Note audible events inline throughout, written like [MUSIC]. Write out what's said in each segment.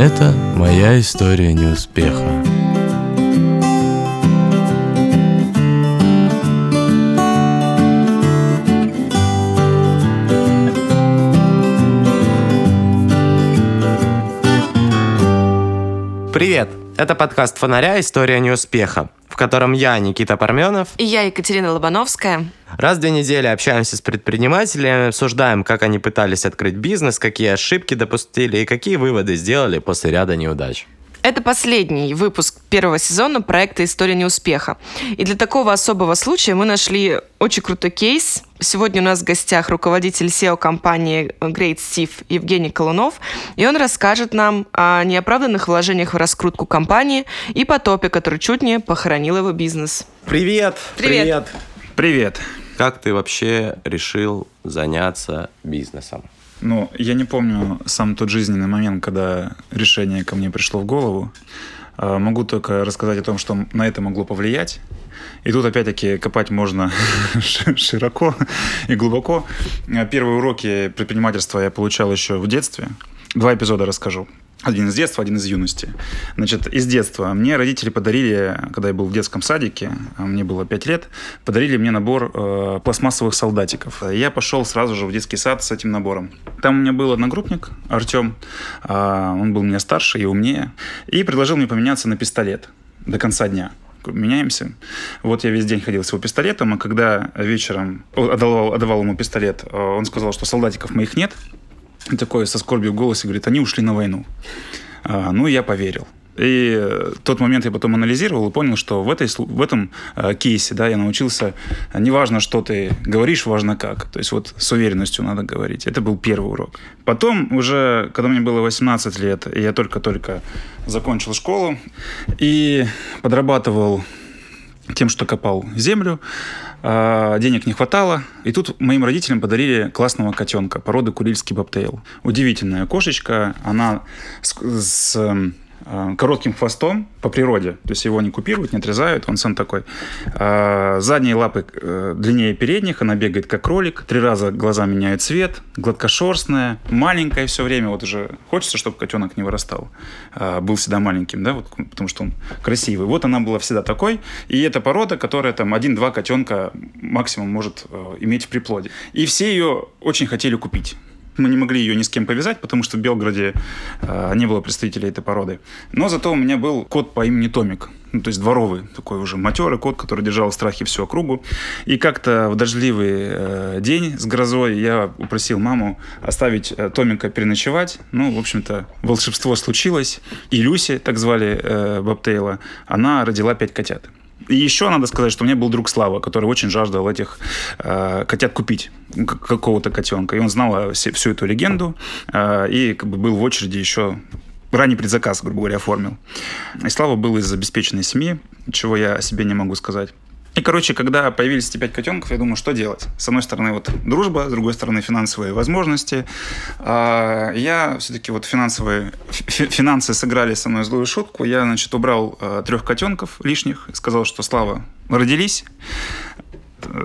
это моя история неуспеха. Привет! Это подкаст «Фонаря. История неуспеха», котором я, Никита Парменов, И я, Екатерина Лобановская. раз в две недели общаемся с предпринимателями, обсуждаем, как они пытались открыть бизнес, какие ошибки допустили и какие выводы сделали после ряда неудач. Это последний выпуск первого сезона проекта «История неуспеха». И для такого особого случая мы нашли очень крутой кейс. Сегодня у нас в гостях руководитель SEO-компании Great Steve Евгений Колунов. И он расскажет нам о неоправданных вложениях в раскрутку компании и потопе, который чуть не похоронил его бизнес. Привет! Привет. Привет. Как ты вообще решил заняться бизнесом? Ну, я не помню сам тот жизненный момент, когда решение ко мне пришло в голову. А, Могу только рассказать о том, что на это могло повлиять. И тут опять-таки копать можно [LAUGHS] ши- широко и глубоко. А, Первые уроки предпринимательства я получал еще в детстве. Два эпизода расскажу. Один из детства, один из юности. Значит, из детства. Мне родители подарили, когда я был в детском садике, а мне было 5 лет, подарили мне набор э, пластмассовых солдатиков. Я пошел сразу же в детский сад с этим набором. Там у меня был одногруппник, Артем. А, он был меня старше и умнее. И предложил мне поменяться на пистолет до конца дня меняемся. Вот я весь день ходил с его пистолетом, а когда вечером отдавал, отдавал ему пистолет, э, он сказал, что солдатиков моих нет. Такой со скорбью в голосе говорит, они ушли на войну. А, ну, я поверил. И э, тот момент я потом анализировал и понял, что в, этой, в этом э, кейсе да, я научился, э, не важно, что ты говоришь, важно как. То есть вот с уверенностью надо говорить. Это был первый урок. Потом уже, когда мне было 18 лет, я только-только закончил школу и подрабатывал тем, что копал землю, денег не хватало. И тут моим родителям подарили классного котенка породы курильский бобтейл. Удивительная кошечка, она с, с, эм, коротким хвостом по природе, то есть его не купируют, не отрезают, он сам такой. А, Задние лапы э, длиннее передних, она бегает как кролик, три раза глаза меняют цвет, гладкошерстная, маленькая все время, вот уже хочется, чтобы котенок не вырастал, А, был всегда маленьким, да, вот, потому что он красивый. Вот она была всегда такой, и это порода, которая там один-два котенка максимум может э, иметь в приплоде. И все ее очень хотели купить. Мы не могли ее ни с кем повязать, потому что в Белгороде э, не было представителей этой породы. Но зато у меня был кот по имени Томик. Ну, то есть дворовый, такой уже матерый кот, который держал в страхе всю округу. И как-то в дождливый э, день с грозой я упросил маму оставить э, Томика переночевать. Ну, в общем-то, волшебство случилось. И Люси, так звали э, Бобтейла, она родила пять котят. И еще надо сказать, что у меня был друг Слава, который очень жаждал этих э, котят купить, как- какого-то котенка. И он знал все- всю эту легенду э, и как бы был в очереди еще ранний предзаказ, грубо говоря, оформил. И Слава был из обеспеченной семьи, чего я о себе не могу сказать. И, короче, когда появились эти пять котенков, я думаю, что делать? С одной стороны, вот дружба, с другой стороны, финансовые возможности. А, я все-таки вот финансовые, фи- финансы сыграли со мной злую шутку. Я, значит, убрал э, трех котенков лишних, сказал, что Слава, родились,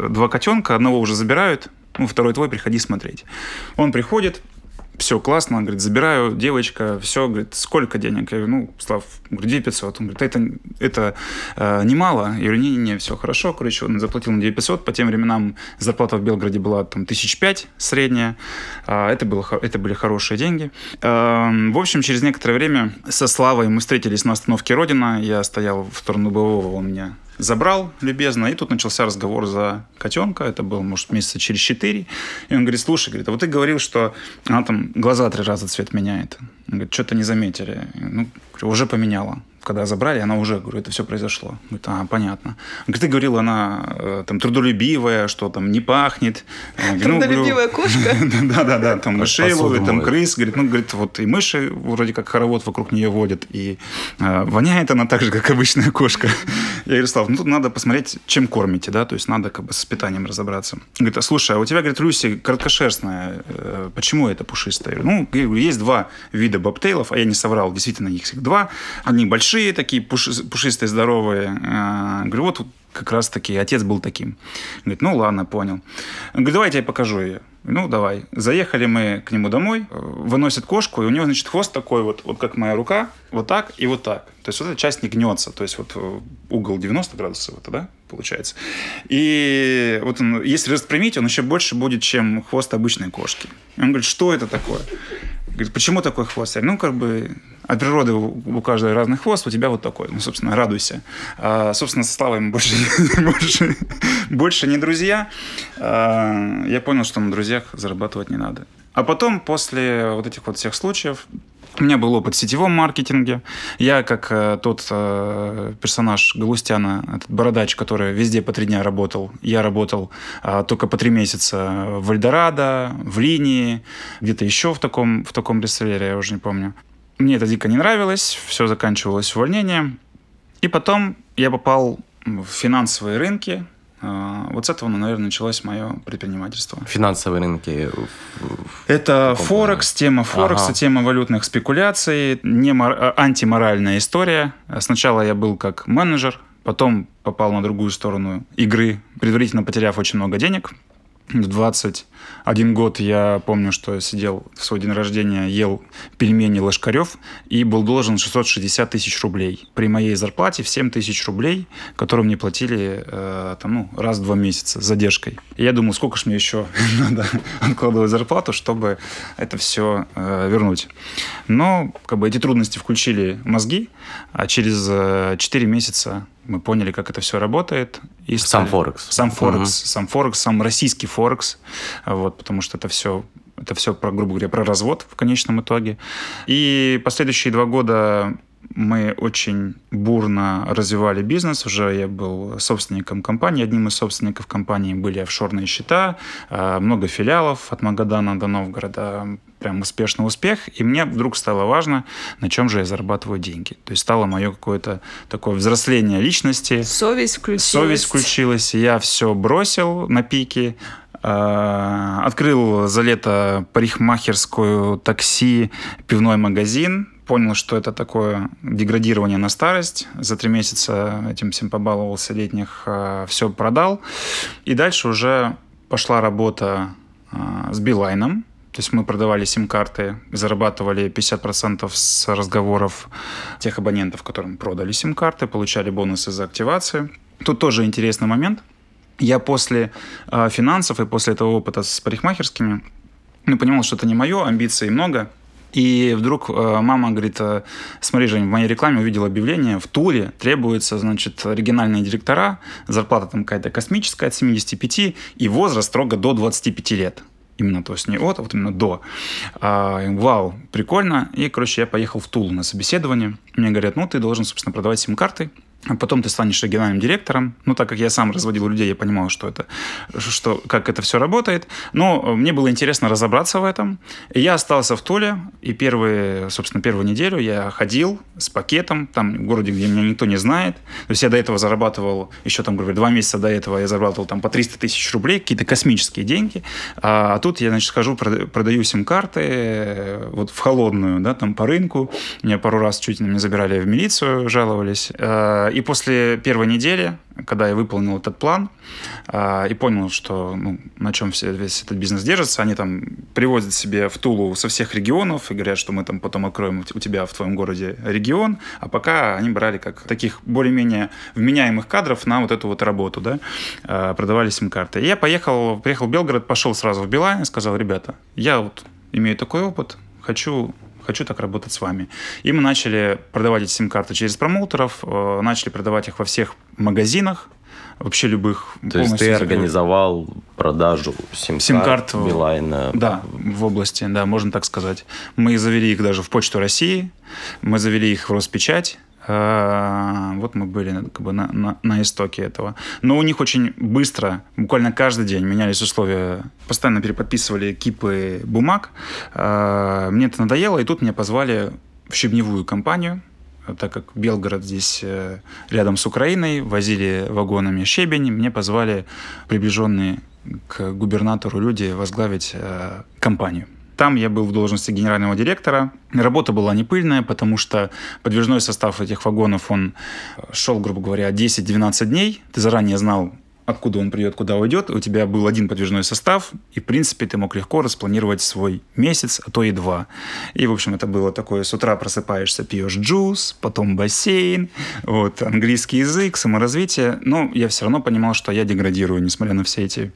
два котенка, одного уже забирают, ну, второй твой, приходи смотреть. Он приходит, все классно, он говорит, забираю, девочка, все, говорит, сколько денег? Я говорю, ну, Слав, говорю, 2500. Он говорит, это, это э, немало. Я говорю, не-не-не, все хорошо, короче, он заплатил мне 2500, по тем временам зарплата в Белгороде была там тысяч пять средняя, А, это, было, это были хорошие деньги. Эм, В общем, через некоторое время со Славой мы встретились на остановке Родина, я стоял в сторону Дубового, он меня забрал любезно, и тут начался разговор за котенка, это был, может, месяца через четыре, и он говорит, слушай, говорит, а вот ты говорил, что она там глаза три раза цвет меняет. Он говорит, что-то не заметили. Ну, говорю, уже поменяла. Когда забрали, она уже, говорю, это все произошло. Говорит, а, понятно. Он говорит, ты говорил, она э, там трудолюбивая, что там не пахнет. «Ну, Трудолюбивая кошка. [LAUGHS] да-да-да, там мышей ловит, там крыс, говорит, ну, говорит, вот и мыши вроде как хоровод вокруг нее водят, и э, воняет она так же, как обычная кошка. Я говорю, Слав, ну, тут надо посмотреть, чем кормите, да, то есть надо как бы с питанием разобраться. Говорит, а слушай, а у тебя, говорит, Люси короткошерстная, э, почему это пушистая? Ну, есть два вида бобтейлов, а я не соврал, действительно, их всех два. Они большие такие, пуши- пушистые, здоровые. Э, Говорю, вот как раз таки отец был таким. Говорит, ну ладно, понял. Он говорит, давайте я покажу ее. Ну, давай. Заехали мы к нему домой, э, выносит кошку, и у него, значит, хвост такой вот, вот как моя рука, вот так и вот так. То есть вот эта часть не гнется, то есть вот э, угол 90 градусов, это, да, получается. И вот он, если распрямить, он еще больше будет, чем хвост обычной кошки. И он говорит, что это такое? Говорит, почему такой хвост? Я говорю, ну, как бы от природы у, каждого разный хвост, у тебя вот такой. Ну, собственно, радуйся. А, собственно, со Славой мы больше, [LAUGHS] больше, больше не друзья. А, я понял, что на друзьях зарабатывать не надо. А потом, после вот этих вот всех случаев, у меня был опыт в сетевом маркетинге. Я, как э, тот э, персонаж Галустяна, этот бородач, который везде по три дня работал, я работал э, только по три месяца в Эльдорадо, в линии, где-то еще в таком, в таком реселлере, я уже не помню. Мне это дико не нравилось, все заканчивалось увольнением. И потом я попал в финансовые рынки, вот с этого, ну, наверное, началось мое предпринимательство. Финансовые рынки. Это Форекс, тема Форекса, ага. тема валютных спекуляций, не мор... А, антиморальная история. Сначала я был как менеджер, потом попал на другую сторону игры, предварительно потеряв очень много денег в 21 год я помню, что сидел в свой день рождения, ел пельмени Ложкарев и был должен 660 тысяч рублей. При моей зарплате в 7 тысяч рублей, которые мне платили э, там, ну, раз в два месяца с задержкой. И я думал, сколько ж мне еще [LAUGHS] надо откладывать зарплату, чтобы это все э, вернуть. Но как бы эти трудности включили мозги, а через э, 4 месяца мы поняли, как это все работает. И стали... Сам Форекс. Сам Форекс, угу. сам Форекс, сам российский Форекс, вот, потому что это все это все, про, грубо говоря, про развод в конечном итоге. И последующие два года мы очень бурно развивали бизнес. Уже я был собственником компании. Одним из собственников компании были офшорные счета, э, много филиалов от Магадана до Новгорода. Прям успешный успех. И мне вдруг стало важно, на чем же я зарабатываю деньги. То есть стало мое какое-то такое взросление личности. Совесть включилась. Совесть включилась. Я все бросил на пике э, Открыл за лето парикмахерскую, такси, пивной магазин понял, что это такое деградирование на старость. За три месяца этим всем побаловался летних, э, все продал. И дальше уже пошла работа э, с Билайном. То есть мы продавали сим-карты, зарабатывали 50% с разговоров тех абонентов, которым продали сим-карты, получали бонусы за активацию. Тут тоже интересный момент. Я после э, финансов и после этого опыта с парикмахерскими ну, понимал, что это не мое, амбиций много – и вдруг э, мама говорит, э, смотри, Жень, в моей рекламе увидел объявление, в Туле требуются, значит, оригинальные директора, зарплата там какая-то космическая от 75, и возраст строго до 25 лет. Именно, то есть не от, а вот именно до. А, вау, прикольно. И, короче, я поехал в Тулу на собеседование. Мне говорят, ну, ты должен, собственно, продавать сим-карты потом ты станешь региональным директором. Ну, так как я сам разводил людей, я понимал, что это, что, как это все работает. Но мне было интересно разобраться в этом. И я остался в Туле, и первые, собственно, первую неделю я ходил с пакетом, там, в городе, где меня никто не знает. То есть я до этого зарабатывал, еще там, говорю, два месяца до этого я зарабатывал там по 300 тысяч рублей, какие-то космические деньги. А, а тут я, значит, хожу, продаю сим-карты вот в холодную, да, там по рынку. Меня пару раз чуть не забирали в милицию, жаловались а, и после первой недели, когда я выполнил этот план э, и понял, что ну, на чем все, весь этот бизнес держится, они там привозят себе в Тулу со всех регионов и говорят, что мы там потом откроем у тебя в твоем городе регион, а пока они брали как таких более-менее вменяемых кадров на вот эту вот работу, да, э, продавали сим-карты. И я поехал, приехал в Белгород, пошел сразу в Билайн и сказал, ребята, я вот имею такой опыт, хочу хочу так работать с вами. И мы начали продавать эти сим-карты через промоутеров, э, начали продавать их во всех магазинах, вообще любых. То есть ты организовал продажу сим-карт, сим Билайна? Да, в области, да, можно так сказать. Мы завели их даже в Почту России, мы завели их в Роспечать, вот мы были как бы на, на, на истоке этого. Но у них очень быстро, буквально каждый день менялись условия. Постоянно переподписывали кипы бумаг. А, мне это надоело, и тут меня позвали в щебневую компанию, так как Белгород здесь э, рядом с Украиной, возили вагонами щебень, мне позвали приближенные к губернатору люди возглавить э, компанию. Там я был в должности генерального директора. Работа была не пыльная, потому что подвижной состав этих вагонов, он шел, грубо говоря, 10-12 дней. Ты заранее знал, откуда он придет, куда уйдет. У тебя был один подвижной состав, и, в принципе, ты мог легко распланировать свой месяц, а то и два. И, в общем, это было такое, с утра просыпаешься, пьешь джус, потом бассейн, вот, английский язык, саморазвитие. Но я все равно понимал, что я деградирую, несмотря на все эти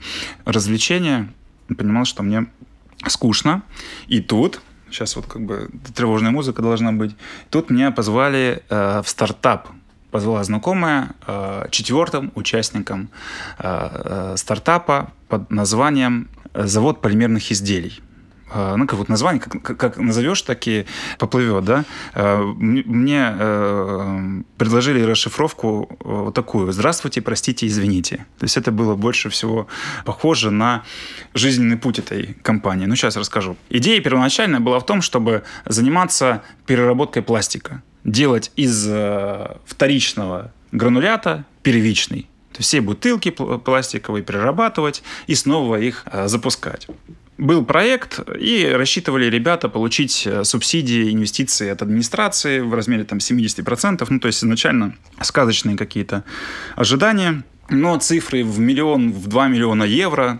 развлечения. Понимал, что мне скучно. И тут сейчас вот как бы тревожная музыка должна быть. Тут меня позвали э, в стартап позвала знакомая э, четвертым участником э, э, стартапа под названием «Завод полимерных изделий» ну, как вот название, как, как, назовешь, так и поплывет, да. Мне э, предложили расшифровку вот такую. Здравствуйте, простите, извините. То есть это было больше всего похоже на жизненный путь этой компании. Ну, сейчас расскажу. Идея первоначальная была в том, чтобы заниматься переработкой пластика делать из э, вторичного гранулята первичный. То есть все бутылки пластиковые перерабатывать и снова их э, запускать. Был проект, и рассчитывали ребята получить э, субсидии, инвестиции от администрации в размере там, 70%. Ну, то есть изначально сказочные какие-то ожидания. Но цифры в миллион, в 2 миллиона евро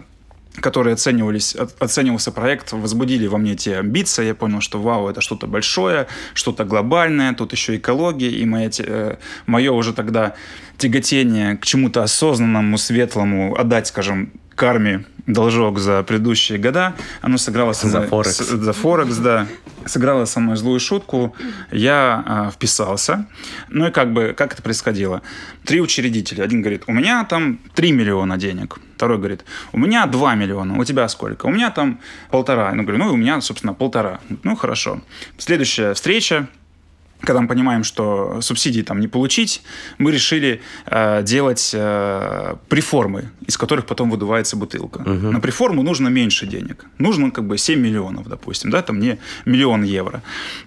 которые оценивались, оценивался проект, возбудили во мне те амбиции. Я понял, что вау, это что-то большое, что-то глобальное, тут еще экология, и моя, э, мое уже тогда тяготение к чему-то осознанному, светлому, отдать, скажем, карме должок за предыдущие года, оно сыграло. За Форекс. За Форекс, да. Сыграло со мной злую шутку. Я а, вписался. Ну и как бы, как это происходило? Три учредителя. Один говорит, у меня там 3 миллиона денег. Второй говорит, у меня 2 миллиона. У тебя сколько? У меня там полтора. Ну, говорю, ну, у меня, собственно, полтора. Ну, хорошо. Следующая встреча когда мы понимаем, что субсидии там не получить, мы решили э, делать э, приформы, из которых потом выдувается бутылка. Угу. На приформу нужно меньше денег. Нужно как бы 7 миллионов, допустим, да, там не миллион евро.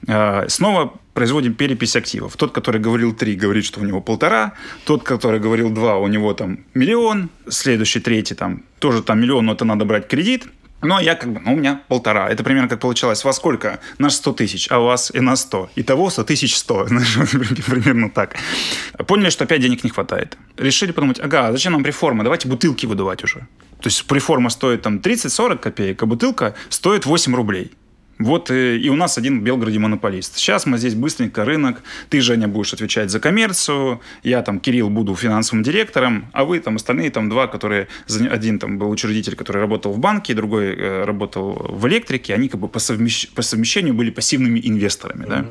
Э, снова производим перепись активов. Тот, который говорил 3, говорит, что у него полтора. Тот, который говорил 2, у него там миллион. Следующий, третий, там тоже там миллион, но это надо брать кредит. Но я как бы, ну, у меня полтора. Это примерно как получалось. Во сколько? На 100 тысяч, а у вас и на 100. Итого 100 тысяч 100. [LAUGHS] Знаешь, [LAUGHS] примерно так. Поняли, что опять денег не хватает. Решили подумать, ага, а зачем нам реформа? Давайте бутылки выдувать уже. То есть реформа стоит там 30-40 копеек, а бутылка стоит 8 рублей. Вот и, э, и у нас один в Белгороде монополист. Сейчас мы здесь быстренько рынок. Ты, Женя, будешь отвечать за коммерцию. Я там, Кирилл, буду финансовым директором. А вы там остальные там два, которые... Один там был учредитель, который работал в банке, другой э, работал в электрике. Они как бы по, совмещ... по совмещению были пассивными инвесторами mm-hmm. да,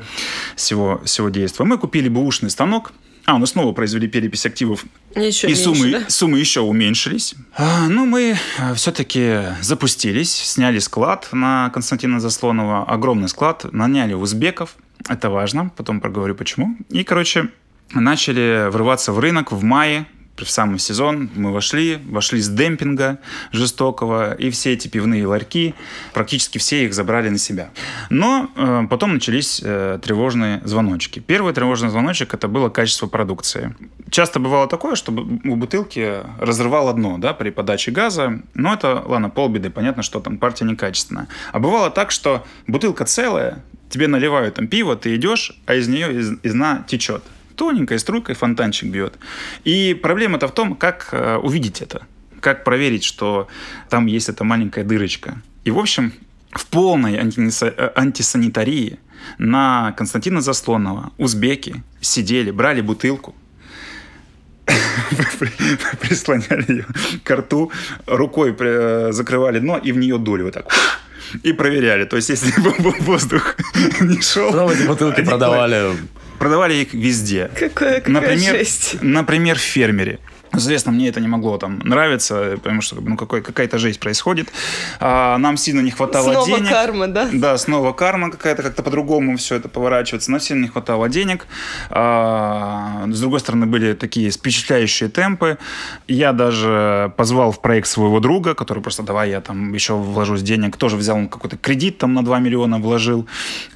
всего, всего действия. Мы купили бэушный станок а, мы снова произвели перепись активов. Еще и меньше, суммы, да? суммы еще уменьшились. А, ну, мы а, все-таки запустились, сняли склад на Константина Заслонова, огромный склад, наняли узбеков, это важно, потом проговорю почему. И, короче, начали врываться в рынок в мае в самый сезон мы вошли, вошли с демпинга жестокого, и все эти пивные ларьки, практически все их забрали на себя. Но э, потом начались э, тревожные звоночки. Первый тревожный звоночек это было качество продукции. Часто бывало такое, что у бутылки разрывало дно да, при подаче газа, но это, ладно, полбеды, понятно, что там партия некачественная. А бывало так, что бутылка целая, тебе наливают там пиво, ты идешь, а из нее из, из дна течет тоненькой струйкой фонтанчик бьет. И проблема-то в том, как э, увидеть это, как проверить, что там есть эта маленькая дырочка. И, в общем, в полной э, антисанитарии на Константина Заслонова узбеки сидели, брали бутылку, [LAUGHS] прислоняли ее к рту, рукой э, закрывали дно и в нее дули вот так и проверяли. То есть, если [LAUGHS] воздух [LAUGHS] не шел... Потом эти бутылки продавали продавали их везде. Какая, какая например, жесть. Например, в фермере. Соответственно, мне это не могло там нравиться, потому что ну, какой, какая-то жизнь происходит. А, нам сильно не хватало снова денег. Снова карма, да? Да, снова карма какая-то, как-то по-другому все это поворачивается. Нам сильно не хватало денег. А, с другой стороны, были такие впечатляющие темпы. Я даже позвал в проект своего друга, который просто, давай я там еще вложусь денег. Тоже взял какой-то кредит там на 2 миллиона вложил.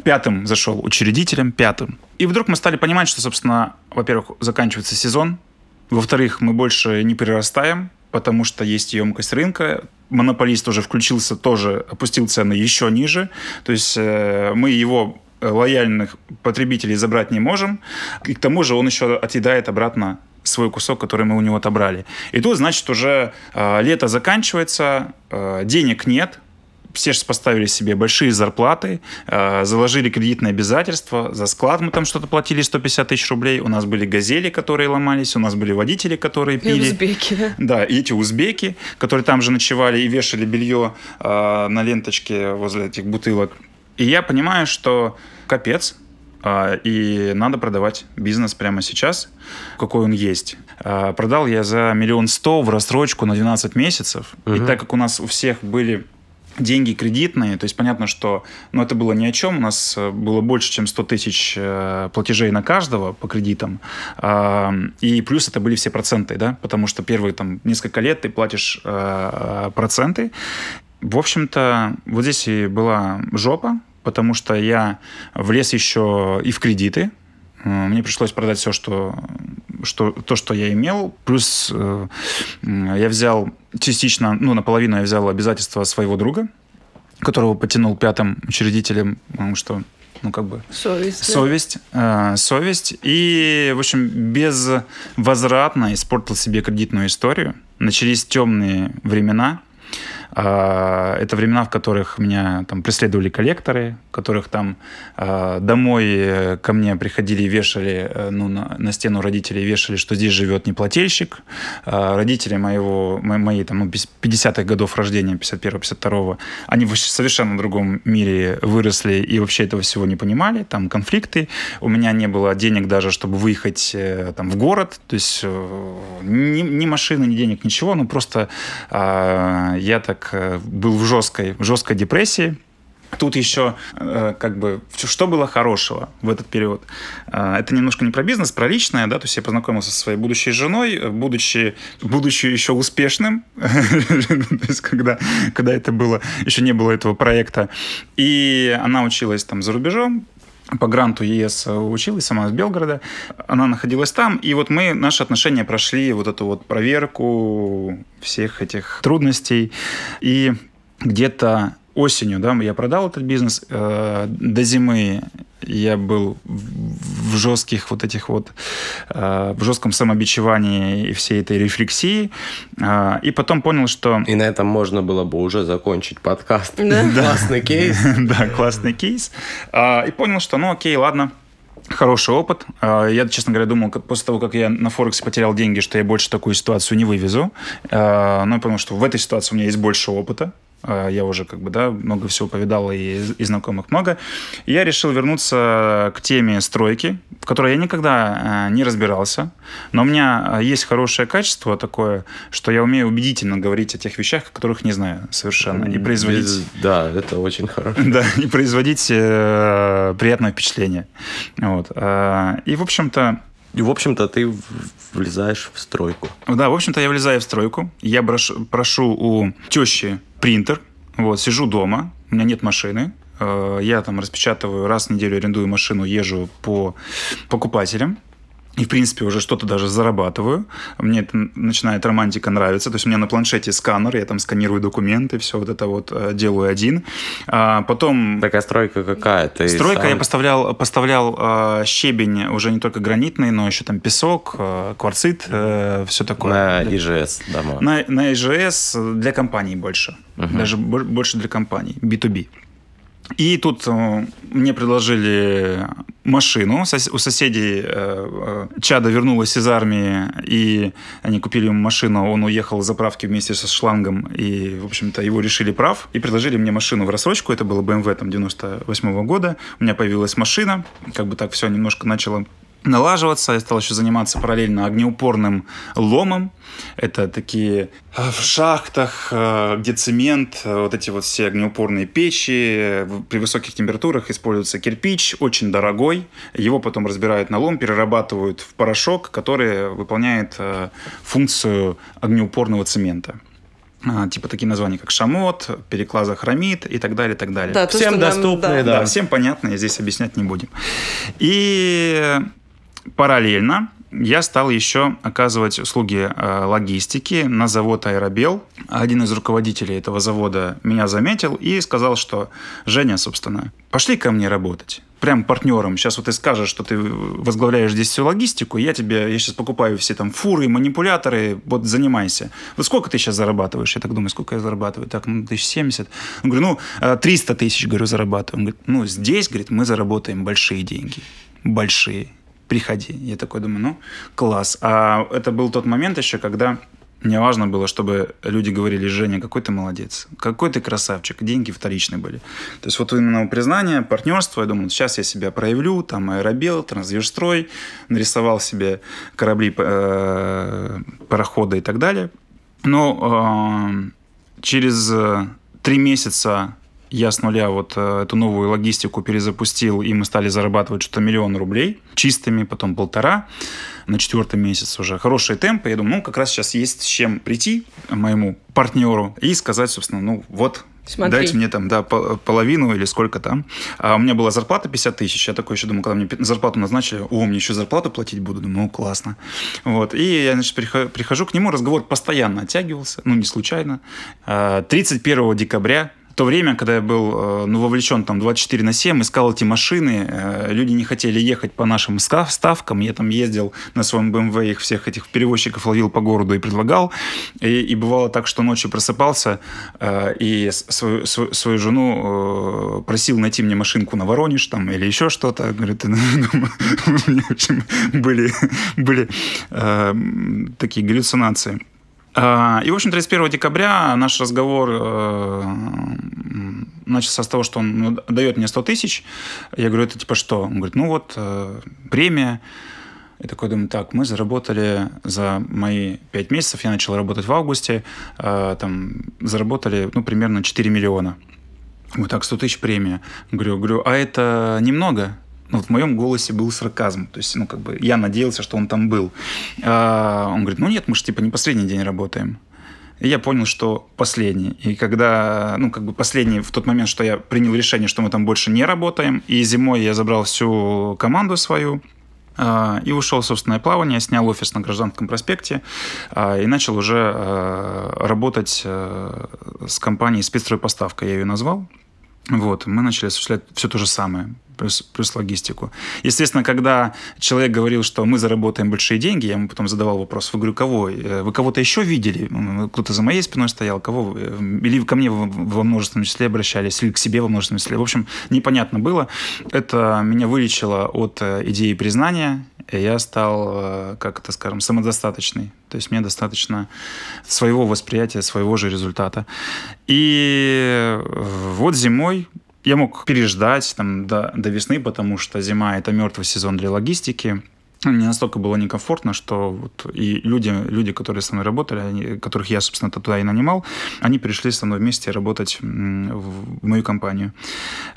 Пятым зашел учредителем, пятым. И вдруг мы стали понимать, что, собственно, во-первых, заканчивается сезон, во-вторых, мы больше не прирастаем, потому что есть емкость рынка. Монополист уже включился, тоже опустил цены еще ниже. То есть э, мы его лояльных потребителей забрать не можем. И к тому же он еще отъедает обратно свой кусок, который мы у него отобрали. И тут, значит, уже э, лето заканчивается, э, денег нет, все же поставили себе большие зарплаты, э, заложили кредитные обязательства, за склад мы там что-то платили 150 тысяч рублей, у нас были газели, которые ломались, у нас были водители, которые пили. И узбеки, да? Да, и эти узбеки, которые там же ночевали и вешали белье э, на ленточке возле этих бутылок. И я понимаю, что капец, э, и надо продавать бизнес прямо сейчас, какой он есть. Э, продал я за миллион сто в рассрочку на 12 месяцев. И так как у нас у всех были деньги кредитные, то есть понятно, что ну, это было ни о чем, у нас э, было больше, чем 100 тысяч э, платежей на каждого по кредитам, э, и плюс это были все проценты, да, потому что первые там несколько лет ты платишь э, проценты. В общем-то, вот здесь и была жопа, потому что я влез еще и в кредиты, мне пришлось продать все, что, что, то, что я имел. Плюс э, я взял частично, ну, наполовину я взял обязательства своего друга, которого потянул пятым учредителем, потому что ну, как бы... Совесть. Совесть. Э, совесть. И, в общем, безвозвратно испортил себе кредитную историю. Начались темные времена. А, это времена, в которых меня там преследовали коллекторы, которых там а, домой э, ко мне приходили и вешали, э, ну, на, на стену родителей вешали, что здесь живет неплательщик. А, родители моего, мои там, ну, 50-х годов рождения, 51-52, они в совершенно другом мире выросли и вообще этого всего не понимали. Там конфликты. У меня не было денег даже, чтобы выехать э, там в город. То есть ни, ни машины, ни денег, ничего. Ну, просто я так Э, был в жесткой, в жесткой депрессии. Тут еще, э, как бы, что было хорошего в этот период? Э, это немножко не про бизнес, про личное, да, то есть я познакомился со своей будущей женой, будучи, будучи еще успешным, [LAUGHS] то есть когда, когда это было, еще не было этого проекта, и она училась там за рубежом, по гранту ЕС училась, сама из Белгорода. Она находилась там, и вот мы, наши отношения прошли вот эту вот проверку всех этих трудностей. И где-то осенью, да, я продал этот бизнес. Э, до зимы я был в жестких вот этих вот, э, в жестком самобичевании и всей этой рефлексии. Э, и потом понял, что... И на этом можно было бы уже закончить подкаст. Да? [LAUGHS] Классный кейс. [LAUGHS] Да, классный кейс. И понял, что, ну окей, ладно, Хороший опыт. Я, честно говоря, думал, после того, как я на Форексе потерял деньги, что я больше такую ситуацию не вывезу. Но я понял, что в этой ситуации у меня есть больше опыта. А, я уже как бы, да, много всего повидал и, и знакомых много. И я решил вернуться к теме стройки, в которой я никогда а, не разбирался, но у меня а, есть хорошее качество такое, что я умею убедительно говорить о тех вещах, о которых не знаю совершенно, и производить... Да, это очень хорошо. [LAUGHS] Да, и производить э, приятное впечатление. Вот. Э, и, в общем-то, и, в общем-то, ты влезаешь в стройку. Да, в общем-то, я влезаю в стройку. Я прошу, прошу у тещи принтер. Вот, сижу дома, у меня нет машины. Э, я там распечатываю, раз в неделю арендую машину, езжу по покупателям и, в принципе, уже что-то даже зарабатываю. Мне это начинает романтика нравиться. То есть у меня на планшете сканер, я там сканирую документы, все вот это вот э, делаю один. А потом... Такая стройка какая? Ты Стройка сам... я поставлял, поставлял э, щебень уже не только гранитный, но еще там песок, э, кварцит, э, все такое. На ИЖС дома. На, на ИЖС для компаний больше. Угу. Даже больше для компаний, B2B. И тут э, мне предложили машину. У соседей э, э, Чада вернулась из армии, и они купили ему машину. Он уехал с заправки вместе со шлангом, и, в общем-то, его решили прав. И предложили мне машину в рассрочку. Это было BMW там 98 -го года. У меня появилась машина. Как бы так все немножко начало налаживаться. Я стал еще заниматься параллельно огнеупорным ломом. Это такие э, в шахтах, э, где цемент, э, вот эти вот все огнеупорные печи. При высоких температурах используется кирпич, очень дорогой. Его потом разбирают на лом, перерабатывают в порошок, который выполняет функцию огнеупорного цемента типа такие названия, как шамот, переклаза хромит и так далее, и так далее. Да, всем то, доступные, да. да. Всем понятно, я здесь объяснять не будем. И параллельно я стал еще оказывать услуги э, логистики на завод «Аэробел». Один из руководителей этого завода меня заметил и сказал, что «Женя, собственно, пошли ко мне работать» прям партнером. Сейчас вот ты скажешь, что ты возглавляешь здесь всю логистику, я тебе, я сейчас покупаю все там фуры, манипуляторы, вот занимайся. Вот сколько ты сейчас зарабатываешь? Я так думаю, сколько я зарабатываю? Так, ну, тысяч семьдесят. Говорю, ну, 300 э, тысяч, говорю, зарабатываю. Он говорит, ну, здесь, говорит, мы заработаем большие деньги. Большие приходи. Я такой думаю, ну, класс. А это был тот момент еще, когда мне важно было, чтобы люди говорили, Женя, какой ты молодец, какой ты красавчик, деньги вторичные были. То есть вот именно признание, партнерство, я думаю, сейчас я себя проявлю, там аэробел, трансверстрой, нарисовал себе корабли, э, пароходы и так далее. Но э, через три месяца я с нуля вот э, эту новую логистику перезапустил, и мы стали зарабатывать что-то миллион рублей чистыми, потом полтора на четвертый месяц уже. Хорошие темпы. Я думаю, ну, как раз сейчас есть с чем прийти моему партнеру и сказать, собственно, ну, вот Смотри. Дайте мне там, да, половину или сколько там. А у меня была зарплата 50 тысяч. Я такой еще думал, когда мне зарплату назначили, о, мне еще зарплату платить буду. Думаю, ну, классно. Вот. И я, значит, прихожу к нему, разговор постоянно оттягивался, ну, не случайно. 31 а, декабря то время, когда я был э, ну, вовлечен там 24 на 7, искал эти машины, э, люди не хотели ехать по нашим ставкам, я там ездил на своем BMW, их всех этих перевозчиков ловил по городу и предлагал, и, и бывало так, что ночью просыпался э, и свою, свою, свою жену просил найти мне машинку на Воронеж там или еще что-то, говорит, [LAUGHS] были, были такие галлюцинации. А, и, в общем, 31 декабря наш разговор э, начался с того, что он ну, дает мне 100 тысяч. Я говорю, это типа что? Он говорит, ну вот, э, премия. Я такой думаю, так, мы заработали за мои 5 месяцев, я начал работать в августе, э, там, заработали, ну, примерно 4 миллиона. Вот так, 100 тысяч премия. Говорю, говорю, а это немного? Ну, вот в моем голосе был сарказм. То есть, ну, как бы я надеялся, что он там был. А он говорит, ну нет, мы же типа не последний день работаем. И я понял, что последний. И когда, ну, как бы последний, в тот момент, что я принял решение, что мы там больше не работаем, и зимой я забрал всю команду свою, а, и ушел в собственное плавание, снял офис на Гражданском проспекте а, и начал уже а, работать с компанией «Спецстройпоставка», я ее назвал. Вот, мы начали осуществлять все то же самое плюс, плюс логистику. Естественно, когда человек говорил, что мы заработаем большие деньги, я ему потом задавал вопрос, вы говорю, кого? Э, вы кого-то еще видели? Кто-то за моей спиной стоял? Кого вы? Или ко мне во множественном числе обращались, или к себе во множественном числе? В общем, непонятно было. Это меня вылечило от э, идеи признания, и я стал, э, как это скажем, самодостаточный. То есть мне достаточно своего восприятия, своего же результата. И вот зимой я мог переждать там, до, до весны, потому что зима – это мертвый сезон для логистики. Мне настолько было некомфортно, что вот и люди, люди, которые со мной работали, они, которых я, собственно, туда и нанимал, они пришли со мной вместе работать в мою компанию.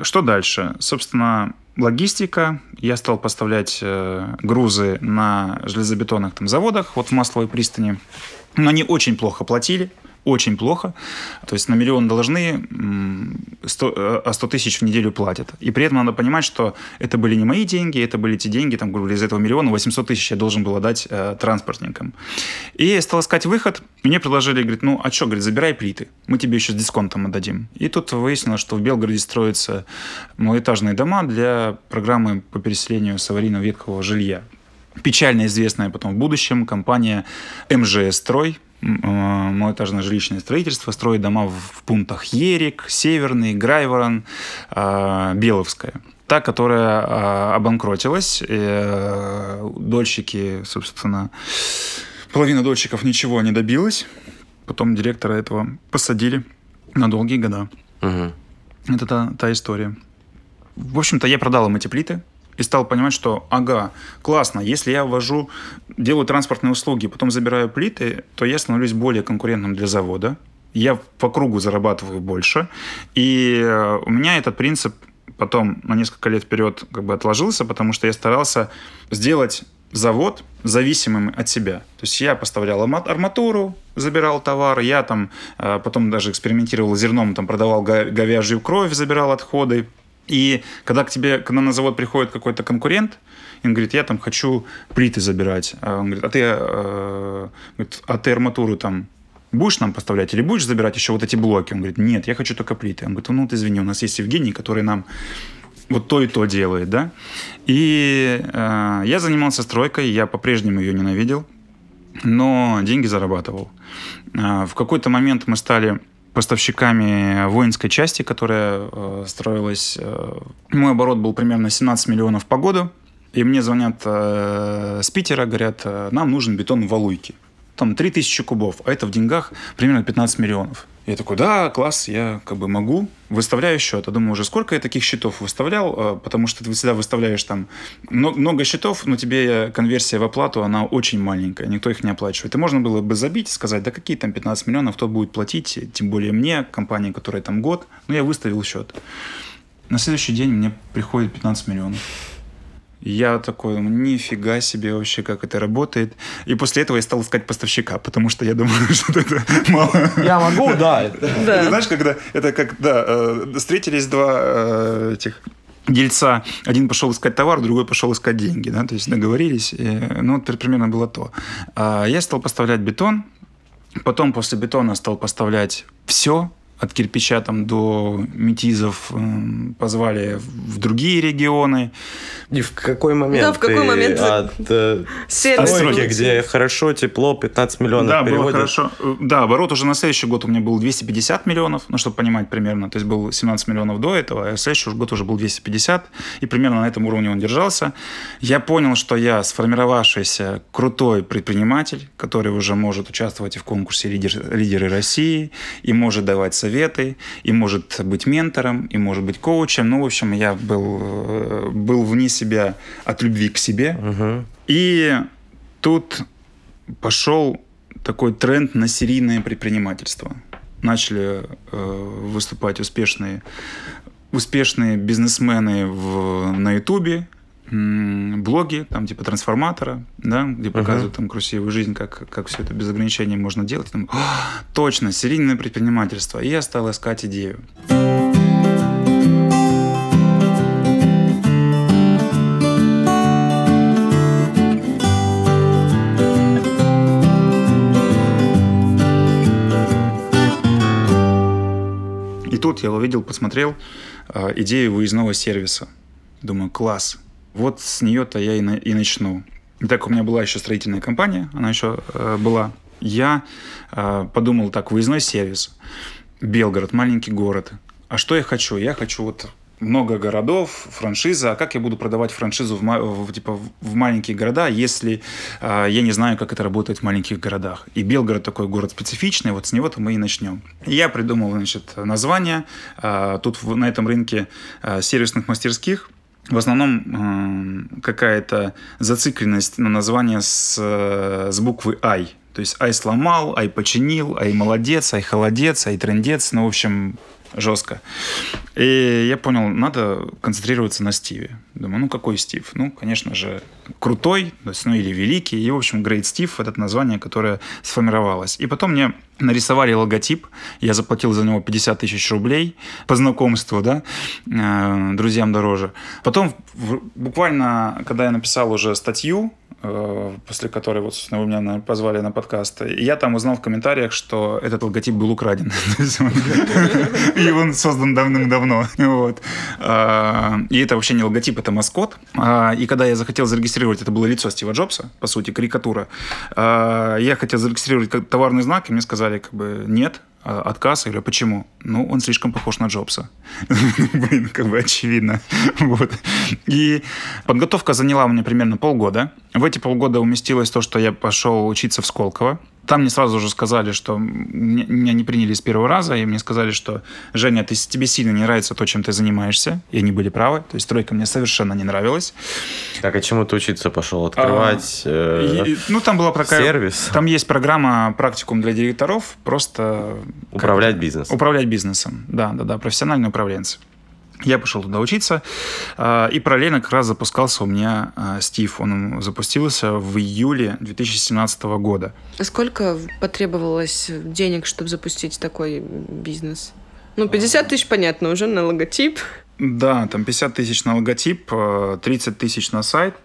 Что дальше? Собственно, логистика. Я стал поставлять э, грузы на железобетонных там, заводах, вот в Масловой пристани. Но они очень плохо платили очень плохо. То есть на миллион должны, 100, а 100 тысяч в неделю платят. И при этом надо понимать, что это были не мои деньги, это были те деньги, там, грубо говоря, из этого миллиона 800 тысяч я должен был отдать э, транспортникам. И я стал искать выход. Мне предложили, говорит, ну, а что, говорит, забирай плиты, мы тебе еще с дисконтом отдадим. И тут выяснилось, что в Белгороде строятся малоэтажные дома для программы по переселению с аварийного ветхого жилья. Печально известная потом в будущем компания МЖС «Строй», малоэтажное жилищное строительство, строит дома в пунктах Ерик, Северный, Грайворон, а, Беловская. Та, которая а, обанкротилась, э, дольщики, собственно, половина дольщиков ничего не добилась. Потом директора этого посадили на долгие года. Угу. Это та, та история. В общем-то, я продал им эти плиты и стал понимать, что, ага, классно, если я ввожу, делаю транспортные услуги, потом забираю плиты, то я становлюсь более конкурентным для завода, я по кругу зарабатываю больше, и э, у меня этот принцип потом на несколько лет вперед как бы отложился, потому что я старался сделать завод зависимым от себя. То есть я поставлял арматуру, забирал товар, я там э, потом даже экспериментировал зерном, там продавал говяжью кровь, забирал отходы, и когда к тебе, когда на завод приходит какой-то конкурент, И он говорит, я там хочу плиты забирать. А он говорит, а ты, э, говорит, а ты арматуру там будешь нам поставлять или будешь забирать еще вот эти блоки? Он говорит, нет, я хочу только плиты. Он говорит, ну, ты извини, у нас есть Евгений, который нам вот то и то делает, да. И э, я занимался стройкой, я по-прежнему ее ненавидел, но деньги зарабатывал. Э, в какой-то момент мы стали поставщиками воинской части, которая э, строилась. Э, мой оборот был примерно 17 миллионов по году. И мне звонят э, с Питера, говорят, э, нам нужен бетон в Валуйке. Там 3000 кубов, а это в деньгах примерно 15 миллионов. Я такой, да, класс, я как бы могу. Выставляю счет. Я думаю, уже сколько я таких счетов выставлял, э, потому что ты всегда выставляешь там много счетов, но тебе конверсия в оплату, она очень маленькая, никто их не оплачивает. И можно было бы забить, сказать, да какие там 15 миллионов, кто будет платить, тем более мне, компании, которая там год. Но я выставил счет. На следующий день мне приходит 15 миллионов. Я такой, нифига себе вообще, как это работает. И после этого я стал искать поставщика, потому что я думаю, [LAUGHS] что это мало. Я могу, да. [LAUGHS] Да. Знаешь, когда это как, да, э, встретились два э, этих дельца. Один пошел искать товар, другой пошел искать деньги, да, то есть договорились. И, ну, вот примерно было то. А я стал поставлять бетон, потом после бетона стал поставлять все, от кирпича там до метизов э, позвали в другие регионы. И в какой момент Да, в какой момент от э, стройки, где хорошо, тепло, 15 миллионов да, было переводишь? хорошо. Да, оборот уже на следующий год у меня был 250 миллионов, ну, чтобы понимать примерно. То есть был 17 миллионов до этого, а следующий год уже был 250, и примерно на этом уровне он держался. Я понял, что я сформировавшийся крутой предприниматель, который уже может участвовать и в конкурсе «Лидер- «Лидеры России», и может давать советы, и может быть ментором, и может быть коучем. Ну, в общем, я был, э, был вне себя от любви к себе. Мгм. И тут пошел такой тренд на серийное предпринимательство. Начали э, выступать успешные, успешные бизнесмены в, на Ютубе, блоги, там типа трансформатора, да, где показывают там красивую жизнь, как, как все это без ограничений можно делать. Там, «А, точно, серийное предпринимательство. И я стал искать идею. И тут я увидел, посмотрел э, идею выездного сервиса. Думаю, класс. Вот с нее-то я и, на- и начну. И так у меня была еще строительная компания, она еще э, была. Я э, подумал так, выездной сервис. Белгород, маленький город. А что я хочу? Я хочу вот много городов, франшиза. А как я буду продавать франшизу в, в, типа, в- маленькие города, если э, я не знаю, как это работает в маленьких городах? И Белгород такой город специфичный, вот с него-то мы и начнем. Я придумал, значит, название. Э, тут в- на этом рынке э, сервисных мастерских в основном э, какая-то зацикленность на название с, э, с буквы «Ай». То есть «Ай сломал», «Ай починил», «Ай молодец», «Ай холодец», «Ай трендец». Ну, в общем, жестко. И я понял, надо концентрироваться на Стиве. Думаю, ну какой Стив? Ну, конечно же, крутой, то есть, ну или великий. И, в общем, Great Steve — это название, которое сформировалось. И потом мне нарисовали логотип. Я заплатил за него 50 тысяч рублей по знакомству, да, э, друзьям дороже. Потом буквально, когда я написал уже статью, э, после которой вот, собственно, вы меня позвали на подкаст, я там узнал в комментариях, что этот логотип был украден. [LAUGHS] [LAUGHS] И он создан давным-давно. А, И это вообще не логотип, это маскот. А, И когда я захотел зарегистрировать, это было лицо Стива Джобса, по сути, карикатура. А, Я хотел зарегистрировать как товарный знак, и мне сказали, как бы, нет, а, отказ. Я говорю, почему? Ну, он слишком похож на Джобса. [LAUGHS] Блин, как бы очевидно. [LAUGHS] Вот. И подготовка заняла у меня примерно полгода. В эти полгода уместилось то, что я пошел учиться в Сколково. Там мне сразу же сказали, что меня не приняли с первого раза, и мне сказали, что Женя, ты, тебе сильно не нравится то, чем ты занимаешься. И они были правы. То есть стройка мне совершенно не нравилась. Так, а чему ты учиться пошел? Открывать э, И- ну, там была такая... сервис? Там есть программа «Практикум для директоров», просто... Управлять бизнесом. Управлять бизнесом, да, да, да, профессиональные управленцы. Я пошел туда учиться, а, и параллельно как раз запускался у меня а, Стив. Он запустился в июле 2017 года. Сколько потребовалось денег, чтобы запустить такой бизнес? Ну, 50 тысяч, понятно, уже на логотип. Да, там 50 тысяч на логотип, а, 30 тысяч на сайт.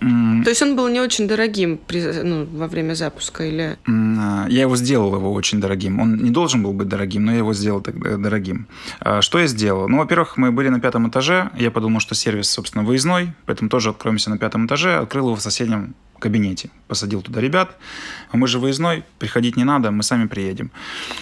То есть он был не очень дорогим при- ну, во время запуска или... а, Я его сделал его очень дорогим. Он не должен был быть дорогим, но я его сделал э, дорогим. А, Что я сделал? Ну, во-первых, мы были на пятом этаже. Я подумал, что сервис, собственно, выездной, поэтому тоже откроемся на пятом этаже. Открыл его в соседнем кабинете. Посадил туда ребят. А мы же выездной, приходить не надо, мы сами приедем.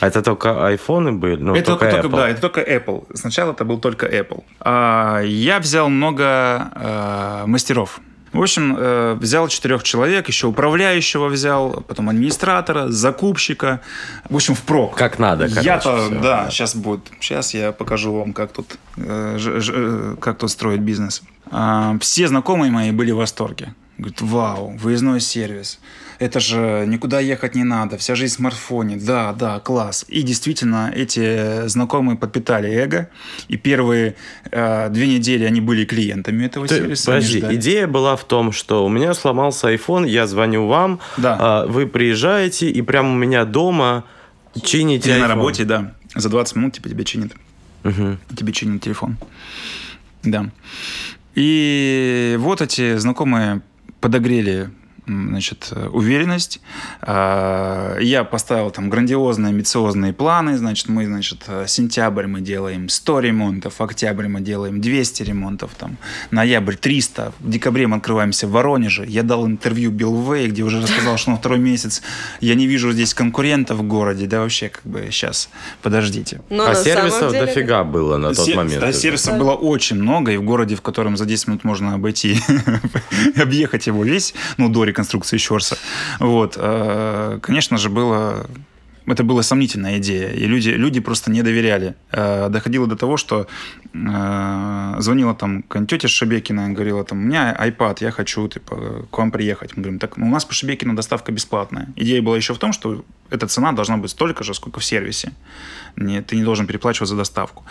А это только айфоны были? Ну, это только, только, Apple. да, это только Apple. Сначала это был только Apple. А, я взял много э, мастеров. В общем, э, взял четырех человек, еще управляющего взял, потом администратора, закупщика. В общем, впрок. Как надо, Я-то, да, да. сейчас будет. Сейчас я покажу вам, как тут, э, э, как тут строить бизнес. А, все знакомые мои были в восторге. Говорят, вау, выездной сервис. Это же никуда ехать не надо, вся жизнь в смартфоне. Да, да, класс. И действительно, эти знакомые подпитали эго. И первые э, две недели они были клиентами этого Ты- сервиса. подожди, идея была в том, что у меня сломался iPhone, я звоню вам, Да. а, вы приезжаете, и прямо у меня дома чините Или на iPhone. работе, да. За 20 минут тебе, тебе чинят. Мгм. тебе чинят телефон. Да. И вот эти знакомые подогрели значит, уверенность. А, Я поставил там грандиозные, амбициозные планы. Значит, мы, значит, сентябрь мы делаем 100 ремонтов, октябрь мы делаем 200 ремонтов, там, ноябрь 300, в декабре мы открываемся в Воронеже. Я дал интервью Билл Вэй, где уже рассказал, что на второй месяц я не вижу здесь конкурентов в городе. Да вообще, как бы, сейчас, подождите. Но а на самом сервисов деле- дофига было на тот Се- момент. да, сервисов было очень много, и в городе, в котором за 10 минут можно обойти, [LAUGHS] объехать его весь, ну, до реконструкции Щорса. Вот. э, Конечно же, было это была сомнительная идея, и люди, люди просто не доверяли. Э, Доходило до того, что э, звонила там тетя Шебекина говорила, там, у меня iPad, я хочу типа, к вам приехать. Мы говорим, так у нас по Шебекину доставка бесплатная. Идея была еще в том, что эта цена должна быть столько же, сколько в сервисе. Не, ты не должен переплачивать за доставку.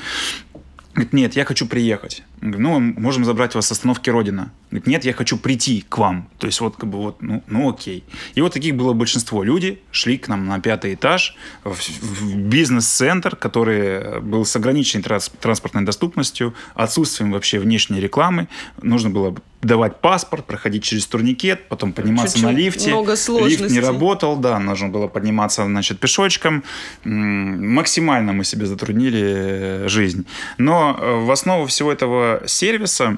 Говорит, нет, я хочу приехать. Я говорю, ну, можем забрать вас с остановки Родина. Говорит, нет, я хочу прийти к вам. То есть вот как бы вот, ну, ну окей. И вот таких было большинство. Люди шли к нам на пятый этаж в, в бизнес-центр, который был с ограниченной транс- транспортной доступностью, отсутствием вообще внешней рекламы. Нужно было давать паспорт, проходить через турникет, потом подниматься Чуть-чуть на лифте. много Лифт не сложностей. работал, да, нужно было подниматься, значит, пешочком. Максимально мы себе затруднили э, жизнь. Но э, в основу всего этого сервиса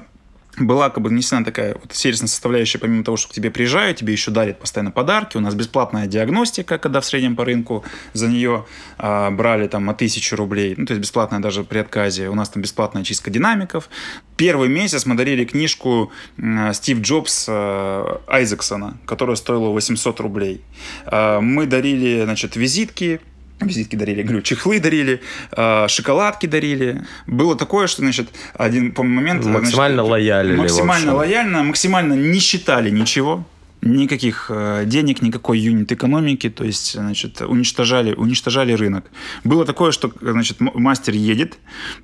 была как бы внесена такая вот сервисная составляющая, помимо того, что к тебе приезжают, тебе еще дарят постоянно подарки. У нас бесплатная диагностика, когда в среднем по рынку за нее а, брали там от тысячи рублей, ну, то есть бесплатная даже при отказе. У нас там бесплатная чистка динамиков. Первый месяц мы дарили книжку м, Стив Джобс э, Айзексона, которая стоила 800 рублей. А, Мы дарили, значит, визитки, Визитки дарили, говорю, чехлы дарили, э, шоколадки дарили. Было такое, что, значит, один по момент... Максимально значит, лояльны, в Максимально лояльно, максимально не считали ничего. Никаких э, денег, никакой юнит экономики, то есть, значит, уничтожали, уничтожали рынок. Было такое, что, значит, мастер едет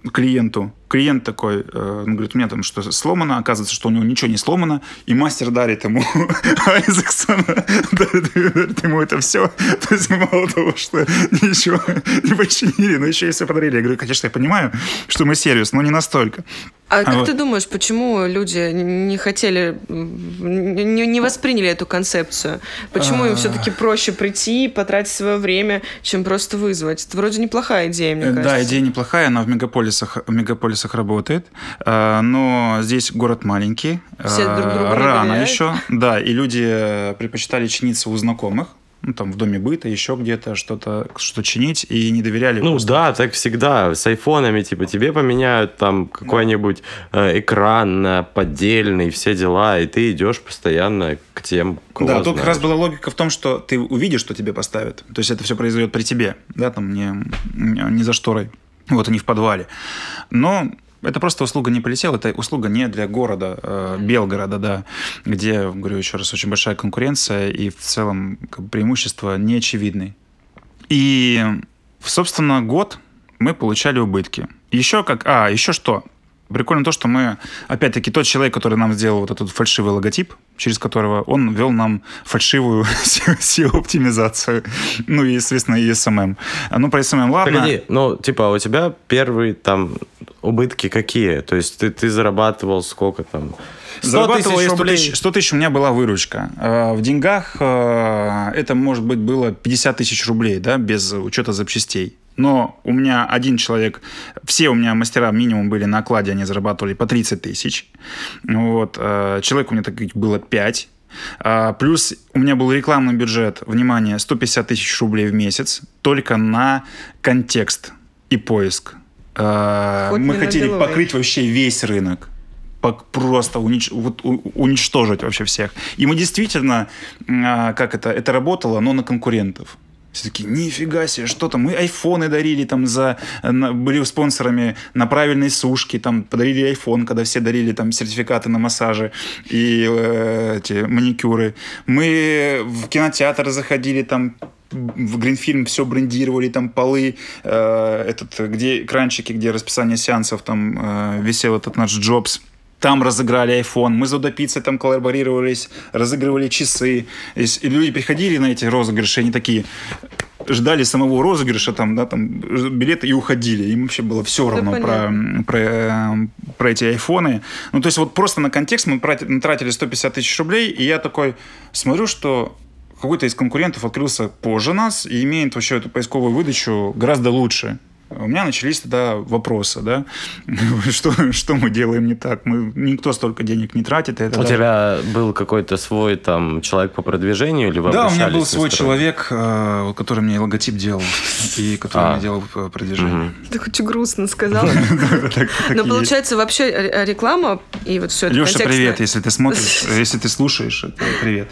к клиенту, клиент такой, э, он говорит, у меня там что сломано, оказывается, что у него ничего не сломано, и мастер дарит ему [LAUGHS] Айзексона, [LAUGHS] дарит, ему это все. То есть, мало того, что ничего не починили, но еще и все подарили. Я говорю, конечно, я понимаю, что мы сервис, но не настолько. А как вот. ты думаешь, почему люди не хотели, не, не восприняли эту концепцию? Почему им А. все-таки проще прийти и потратить свое время, чем просто вызвать? Это вроде неплохая идея, мне Э, кажется. Да, идея неплохая, она в мегаполисах, в мегаполисах работает, э, но здесь город маленький, Все э, друг другу не рано доверяют. еще, да, и люди э, предпочитали чиниться у знакомых, ну, там, в доме быта, еще где-то что-то что чинить, и не доверяли. Ну просто. да, так всегда. С айфонами, типа, тебе поменяют там какой-нибудь э, экран на поддельный, все дела, и ты идешь постоянно к тем, кого Да, тут как раз знаешь. была логика в том, что ты увидишь, что тебе поставят. То есть это все произойдет при тебе, да, там не, не за шторой. Вот они в подвале. Но это просто услуга не полетела, это услуга не для города, э, Белгорода, да, где, говорю еще раз, очень большая конкуренция и в целом как бы, не очевидны. И, собственно, год мы получали убытки. Еще как... А, еще что? Прикольно то, что мы, опять-таки, тот человек, который нам сделал вот этот фальшивый логотип, через которого он вел нам фальшивую [LAUGHS] SEO-оптимизацию. Ну и, естественно, и SMM. Ну, про SMM ладно. Погоди, ну, типа, у тебя первый там убытки какие? То есть ты, ты зарабатывал сколько там? 100 Зарабатывал тысяч я 100 рублей? тысяч, 100 тысяч у меня была выручка. Э, В деньгах э, это, может быть, было 50 тысяч рублей, да, без учета запчастей. Но у меня один человек, все у меня мастера минимум были на окладе, они зарабатывали по 30 тысяч. Вот. э, Человек у меня так было 5. А, Плюс у меня был рекламный бюджет, внимание, 150 тысяч рублей в месяц только на контекст и поиск. Хоть Мы хотели покрыть вообще весь рынок просто унич- вот уничтожить вообще всех. И мы действительно, а, как это, это работало, но на конкурентов. Все такие, нифига себе, что там, мы айфоны дарили там за, на- были спонсорами на правильной сушке, там подарили айфон, когда все дарили там сертификаты на массажи и э, эти маникюры. Мы в кинотеатр заходили там в Гринфильм все брендировали, там полы, э, этот, где экранчики, где расписание сеансов, там э, висел этот наш Джобс. Там разыграли iPhone, мы с Додо Пиццей там коллаборировались, разыгрывали часы. И люди приходили на эти розыгрыши, они такие ждали самого розыгрыша, там, да, там, билеты и уходили. Им вообще было все равно про, про, э, про эти айфоны. Ну, то есть вот просто на контекст мы тратили 150 тысяч рублей, и я такой смотрю, что какой-то из конкурентов открылся позже нас и имеет вообще эту поисковую выдачу гораздо лучше. У меня начались тогда вопросы, да, [LAUGHS] что, что мы делаем не так, мы, никто столько денег не тратит. и Это У даже- тебя был какой-то свой там человек по продвижению или вы Да, у меня был свой человек, э, который мне логотип делал [LAUGHS] и который А. мне делал э, продвижение. Мгм. Так очень грустно сказал. [LAUGHS] Так- так Но и получается вообще э, реклама и вот все это Леша, привет, если ты смотришь, если ты слушаешь, привет.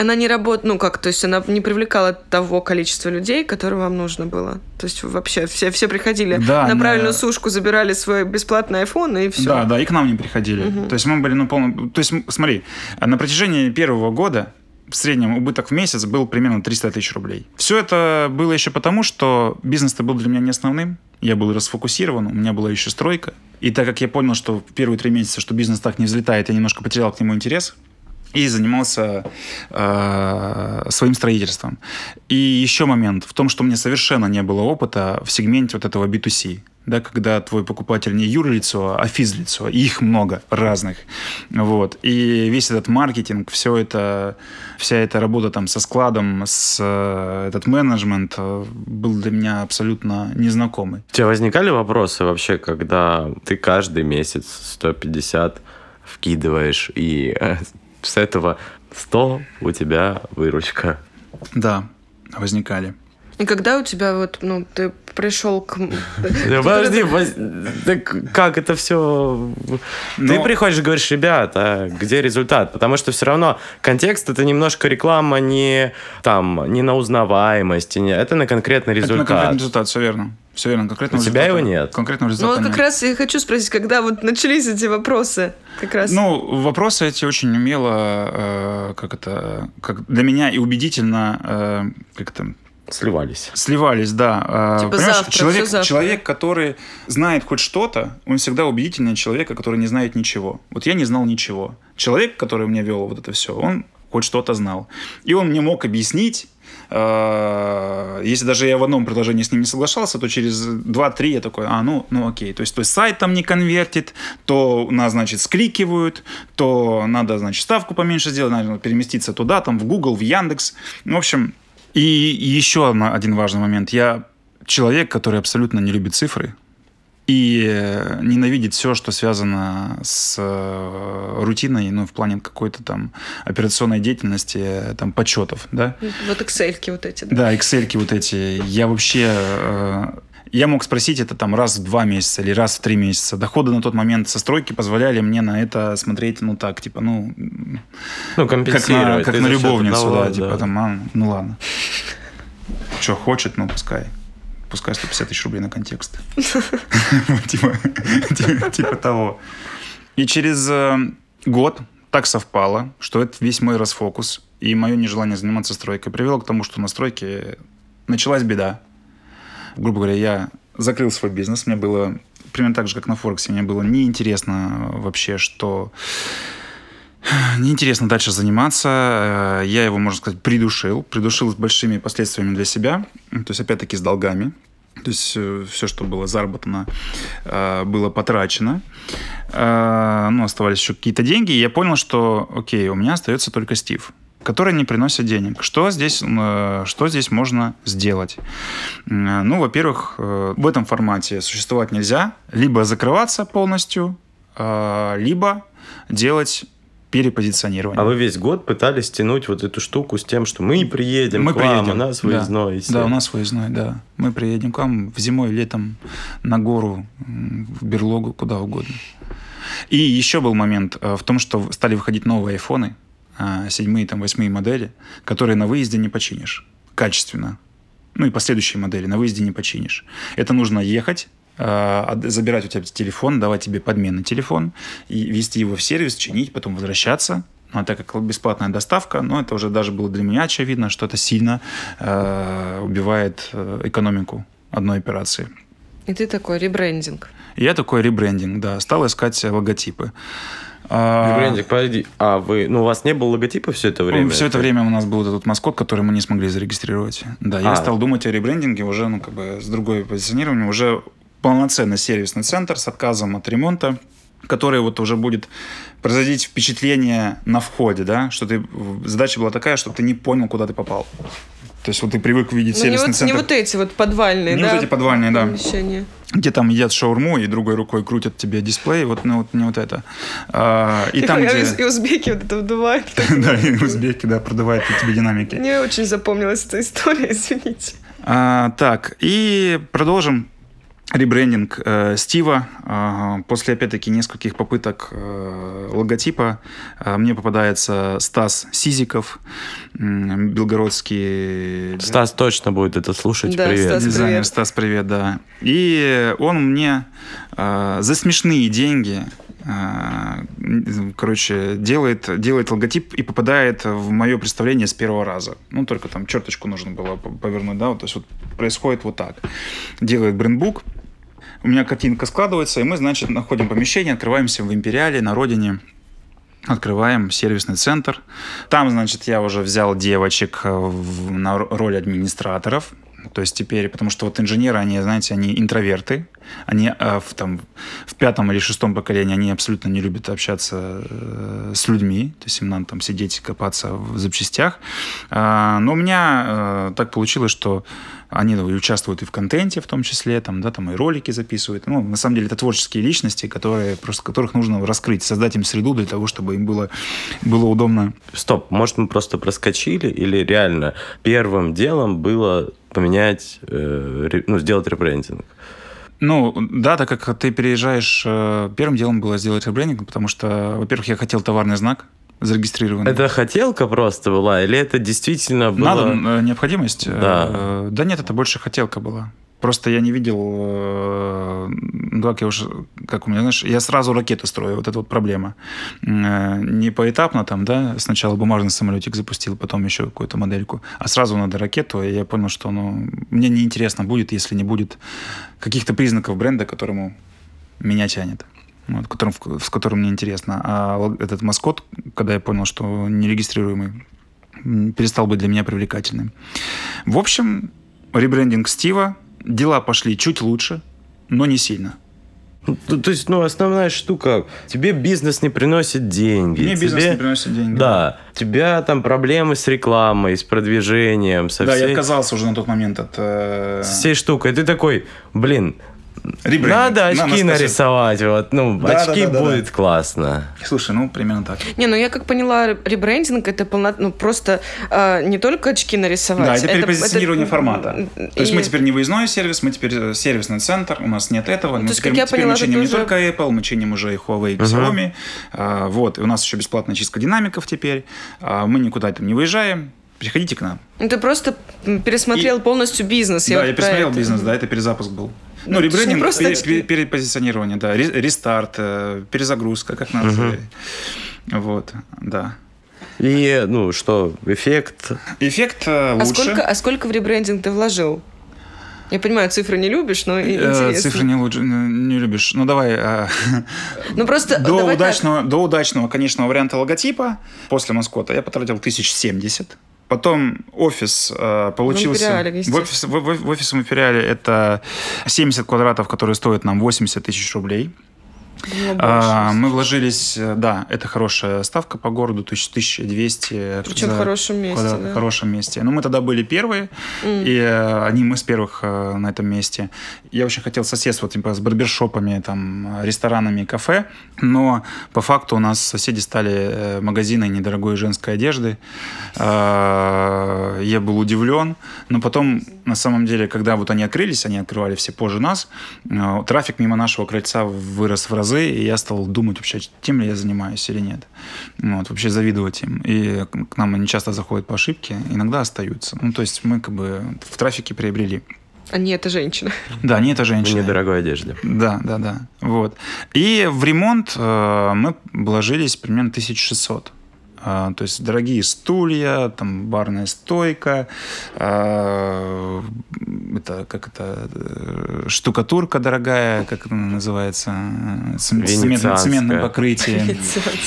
Она не работает, ну как, то есть она не привлекала того количества людей, которое вам нужно было. То есть вообще все, все приходили Да, на правильную сушку, забирали свой бесплатный iPhone и все. Да, да, и к нам не приходили. То есть мы были, ну, полно... То есть, смотри, на протяжении первого года в среднем убыток в месяц был примерно 300 тысяч рублей. Все это было еще потому, что бизнес-то был для меня не основным. Я был расфокусирован, у меня была еще стройка. И так как я понял, что в первые три месяца, что бизнес так не взлетает, я немножко потерял к нему интерес и занимался э, своим строительством. И еще момент в том, что у меня совершенно не было опыта в сегменте вот этого B2C. Да, когда твой покупатель не юрлицо, а физлицо, их много разных. Вот. И весь этот маркетинг, все это, вся эта работа там со складом, с, э, этот менеджмент э, был для меня абсолютно незнакомый. У тебя возникали вопросы вообще, когда ты каждый месяц 150 вкидываешь, и э, с этого 100 у тебя выручка? Да, возникали. И когда у тебя вот, ну, ты пришел к... Да [LAUGHS] подожди, как это все... Ты Но- приходишь и говоришь, ребята, где результат? Потому что все равно контекст это немножко реклама не там, не на узнаваемость, не- это на конкретный Это на результат. конкретный результат, все верно. Все верно. Конкретного У тебя результата- его нет? Конкретного Ну, результата вот как нет. раз я хочу спросить, когда вот начались эти вопросы? Как раз. Ну, вопросы эти очень умело, э, как это, как для меня и убедительно, э, как это, Сливались. сливались, да. Э, Типа понимаешь, завтра, человек, завтра. человек, который знает хоть что-то, он всегда убедительнее человека, который не знает ничего. Вот я не знал ничего. Человек, который мне вел вот это все, он хоть что-то знал. И он мне мог объяснить, э, если даже я в одном предложении с ним не соглашался, то через 2-3 я такой, а, ну, ну окей. То есть, то есть сайт там не конвертит, то нас, значит, скликивают, то надо, значит, ставку поменьше сделать, надо переместиться туда, там, в Google, в Яндекс. В общем, и еще один важный момент. Я человек, который абсолютно не любит цифры и э, ненавидит все, что связано с э, рутиной, ну, в плане какой-то там операционной деятельности, э, там, подсчетов, да. Вот excel вот эти, да? Да, excel вот эти. Я вообще... я мог спросить это там раз в два месяца или раз в три месяца. Доходы на тот момент со стройки позволяли мне на это смотреть, ну так, типа, ну, Ну, как на, как на любовницу, одного, да, типа там, а, ну ладно. Что хочет, ну пускай. Пускай 150 тысяч рублей на контекст. Типа типа- типа того. И через э, год так совпало, что это весь мой расфокус и мое нежелание заниматься стройкой привело к тому, что на стройке началась беда. Грубо говоря, я закрыл свой бизнес, мне было примерно так же, как на Форексе, мне было неинтересно вообще, что [SIGHS] неинтересно дальше заниматься. Э, Я его, можно сказать, придушил. Придушил с большими последствиями для себя. То есть, опять-таки, с долгами. То есть все, что было заработано, было потрачено. Ну, оставались еще какие-то деньги. И я понял, что, окей, у меня остается только Стив которые не приносят денег. Что здесь, что здесь можно сделать? Ну, во-первых, в этом формате существовать нельзя. Либо закрываться полностью, либо делать перепозиционирование. А вы весь год пытались тянуть вот эту штуку с тем, что мы приедем мы к приедем. вам, у нас выездной. Да, да, у нас выездной, да. Мы приедем к вам в зимой, летом, на гору, в берлогу, куда угодно. И еще был момент э, в том, что стали выходить новые айфоны, э, седьмые, там, восьмые модели, которые на выезде не починишь качественно. Ну и последующие модели на выезде не починишь. Это нужно ехать, Э, забирать у тебя телефон, давать тебе подменный телефон и вести его в сервис, чинить, потом возвращаться. Ну, а так как бесплатная доставка, но ну, это уже даже было для меня очевидно, что это сильно э, убивает экономику одной операции. И ты такой ребрендинг. Я такой ребрендинг, да. Стал искать логотипы. А, ребрендинг, подожди, а вы, ну у вас не было логотипа все это время? Все это время у нас был этот маскот, который мы не смогли зарегистрировать. Да, а. я стал думать о ребрендинге уже, ну как бы с другой позиционированием, уже полноценный сервисный центр с отказом от ремонта, который вот уже будет производить впечатление на входе, да, что ты задача была такая, чтобы ты не понял, куда ты попал. То есть вот ты привык видеть ну, сервисный не вот, центр. Не вот эти вот подвальные, не да? Не вот эти подвальные, да. Помещения. Где там едят шаурму и другой рукой крутят тебе дисплей, вот, ну, вот не вот это. А, и, и там, где... И узбеки вот это вдувают. [LAUGHS] Да, и узбеки, да, продувают тебе динамики. Мне очень запомнилась эта история, извините. А, так, и продолжим ребрендинг э, Стива. Э, после, опять-таки, нескольких попыток э, логотипа э, мне попадается Стас Сизиков, э, белгородский... Стас точно будет это слушать. Да, привет. Стас, Дизайнер привет. Стас, привет, да. И он мне э, за смешные деньги э, короче, делает, делает логотип и попадает в мое представление с первого раза. Ну, только там черточку нужно было повернуть, да, вот, то есть вот происходит вот так. Делает брендбук, у меня картинка складывается, и мы, значит, находим помещение, открываемся в Империале, на родине, открываем сервисный центр. Там, значит, я уже взял девочек э, на роль администраторов, то есть теперь, потому что вот инженеры, они, знаете, они интроверты, они э, в, там, в пятом или шестом поколении, они абсолютно не любят общаться э, с людьми, то есть им надо там сидеть, копаться в запчастях. Э, но у меня э, так получилось, что они участвуют и в контенте в том числе, там, да, там и ролики записывают. Ну, на самом деле, это творческие личности, которые, просто которых нужно раскрыть, создать им среду для того, чтобы им было, было удобно. Стоп, может, мы просто проскочили или реально первым делом было поменять, э, ну, сделать ребрендинг? Ну, да, так как ты переезжаешь, э, первым делом было сделать ребрендинг, потому что, во-первых, я хотел товарный знак, зарегистрированы. Это хотелка просто была, или это действительно было... Надо, э, необходимость? Да. Да нет, это больше хотелка была. Просто я не видел, ну, как я уже, как у меня, знаешь, я сразу ракету строю, вот это вот проблема. Не поэтапно там, да, сначала бумажный самолетик запустил, потом еще какую-то модельку, а сразу надо ракету, и я понял, что, ну, мне неинтересно будет, если не будет каких-то признаков бренда, которому меня тянет вот, которым, с которым мне интересно. А этот маскот, когда я понял, что нерегистрируемый, перестал быть для меня привлекательным. В общем, ребрендинг Стива, дела пошли чуть лучше, но не сильно. То, то есть, ну, основная штука, тебе бизнес не приносит деньги. Мне тебе, бизнес не приносит деньги. Да. У тебя там проблемы с рекламой, с продвижением, со Да, всей... я отказался уже на тот момент от... Э... С всей штукой. Ты такой, блин, Ребрендинг. Надо очки на нарисовать, вот, ну, да, очки да, да, будет да. классно. Слушай, ну, примерно так. Не, ну я как поняла, ребрендинг это полно, ну, просто э, не только очки нарисовать. Да, это перепозиционирование это... формата. То есть мы теперь не выездной сервис, мы теперь э, сервисный центр, у нас нет этого. Ну, мы теперь, теперь поняла, мы чиним не уже... только Apple, мы чиним уже и Huawei, и Xiaomi. Uh-huh. А, вот, и у нас еще бесплатная чистка динамиков теперь. А, мы никуда там не выезжаем, приходите к нам. Ну, ты просто пересмотрел и... полностью бизнес. Да, я, я пересмотрел это. бизнес, да, это перезапуск был. Ну, ребрендинг, просто пере, пере, перепозиционирование, да, рестарт, э, перезагрузка, как назвать. Угу. Вот, да. И, ну, что, эффект? Эффект э, лучше. А сколько, а сколько в ребрендинг ты вложил? Я понимаю, цифры не любишь, но э, интересно. Цифры не, лучше, не любишь. Ну, давай. А, ну, просто... До, давай удачного, так. до удачного конечного варианта логотипа после маскота я потратил 1070. Потом офис э, получился... Империале, в, офис, в, в- в офис в Империале это 70 квадратов, которые стоят нам 80 тысяч рублей. А, мы вложились, э, да, это хорошая ставка по городу, то есть 1200. Причем в хорошем месте, квадрат, да. в хорошем месте. Но мы тогда были первые, и э, одним из первых э, на этом месте. Я очень хотел соседствовать типа, с барбершопами, там, ресторанами, кафе, но по факту у нас соседи стали магазины недорогой женской одежды. Э, Я был удивлен, но потом, на самом деле, когда вот они открылись, они открывали все позже нас, трафик мимо нашего крыльца вырос в разы, и я стал думать вообще, тем ли я занимаюсь или нет. Вот, вообще завидовать им. И к нам они часто заходят по ошибке, иногда остаются. Ну, то есть мы как бы в трафике приобрели. Нет, это женщина. Да, не это В женщины. недорогой одежде. Да, да, да. Вот. И в ремонт э, мы вложились примерно 1600. А, то есть дорогие стулья, там барная стойка, а, это как это э, штукатурка дорогая, как это называется, э, цем- цементное, Венецианская. цементное покрытие.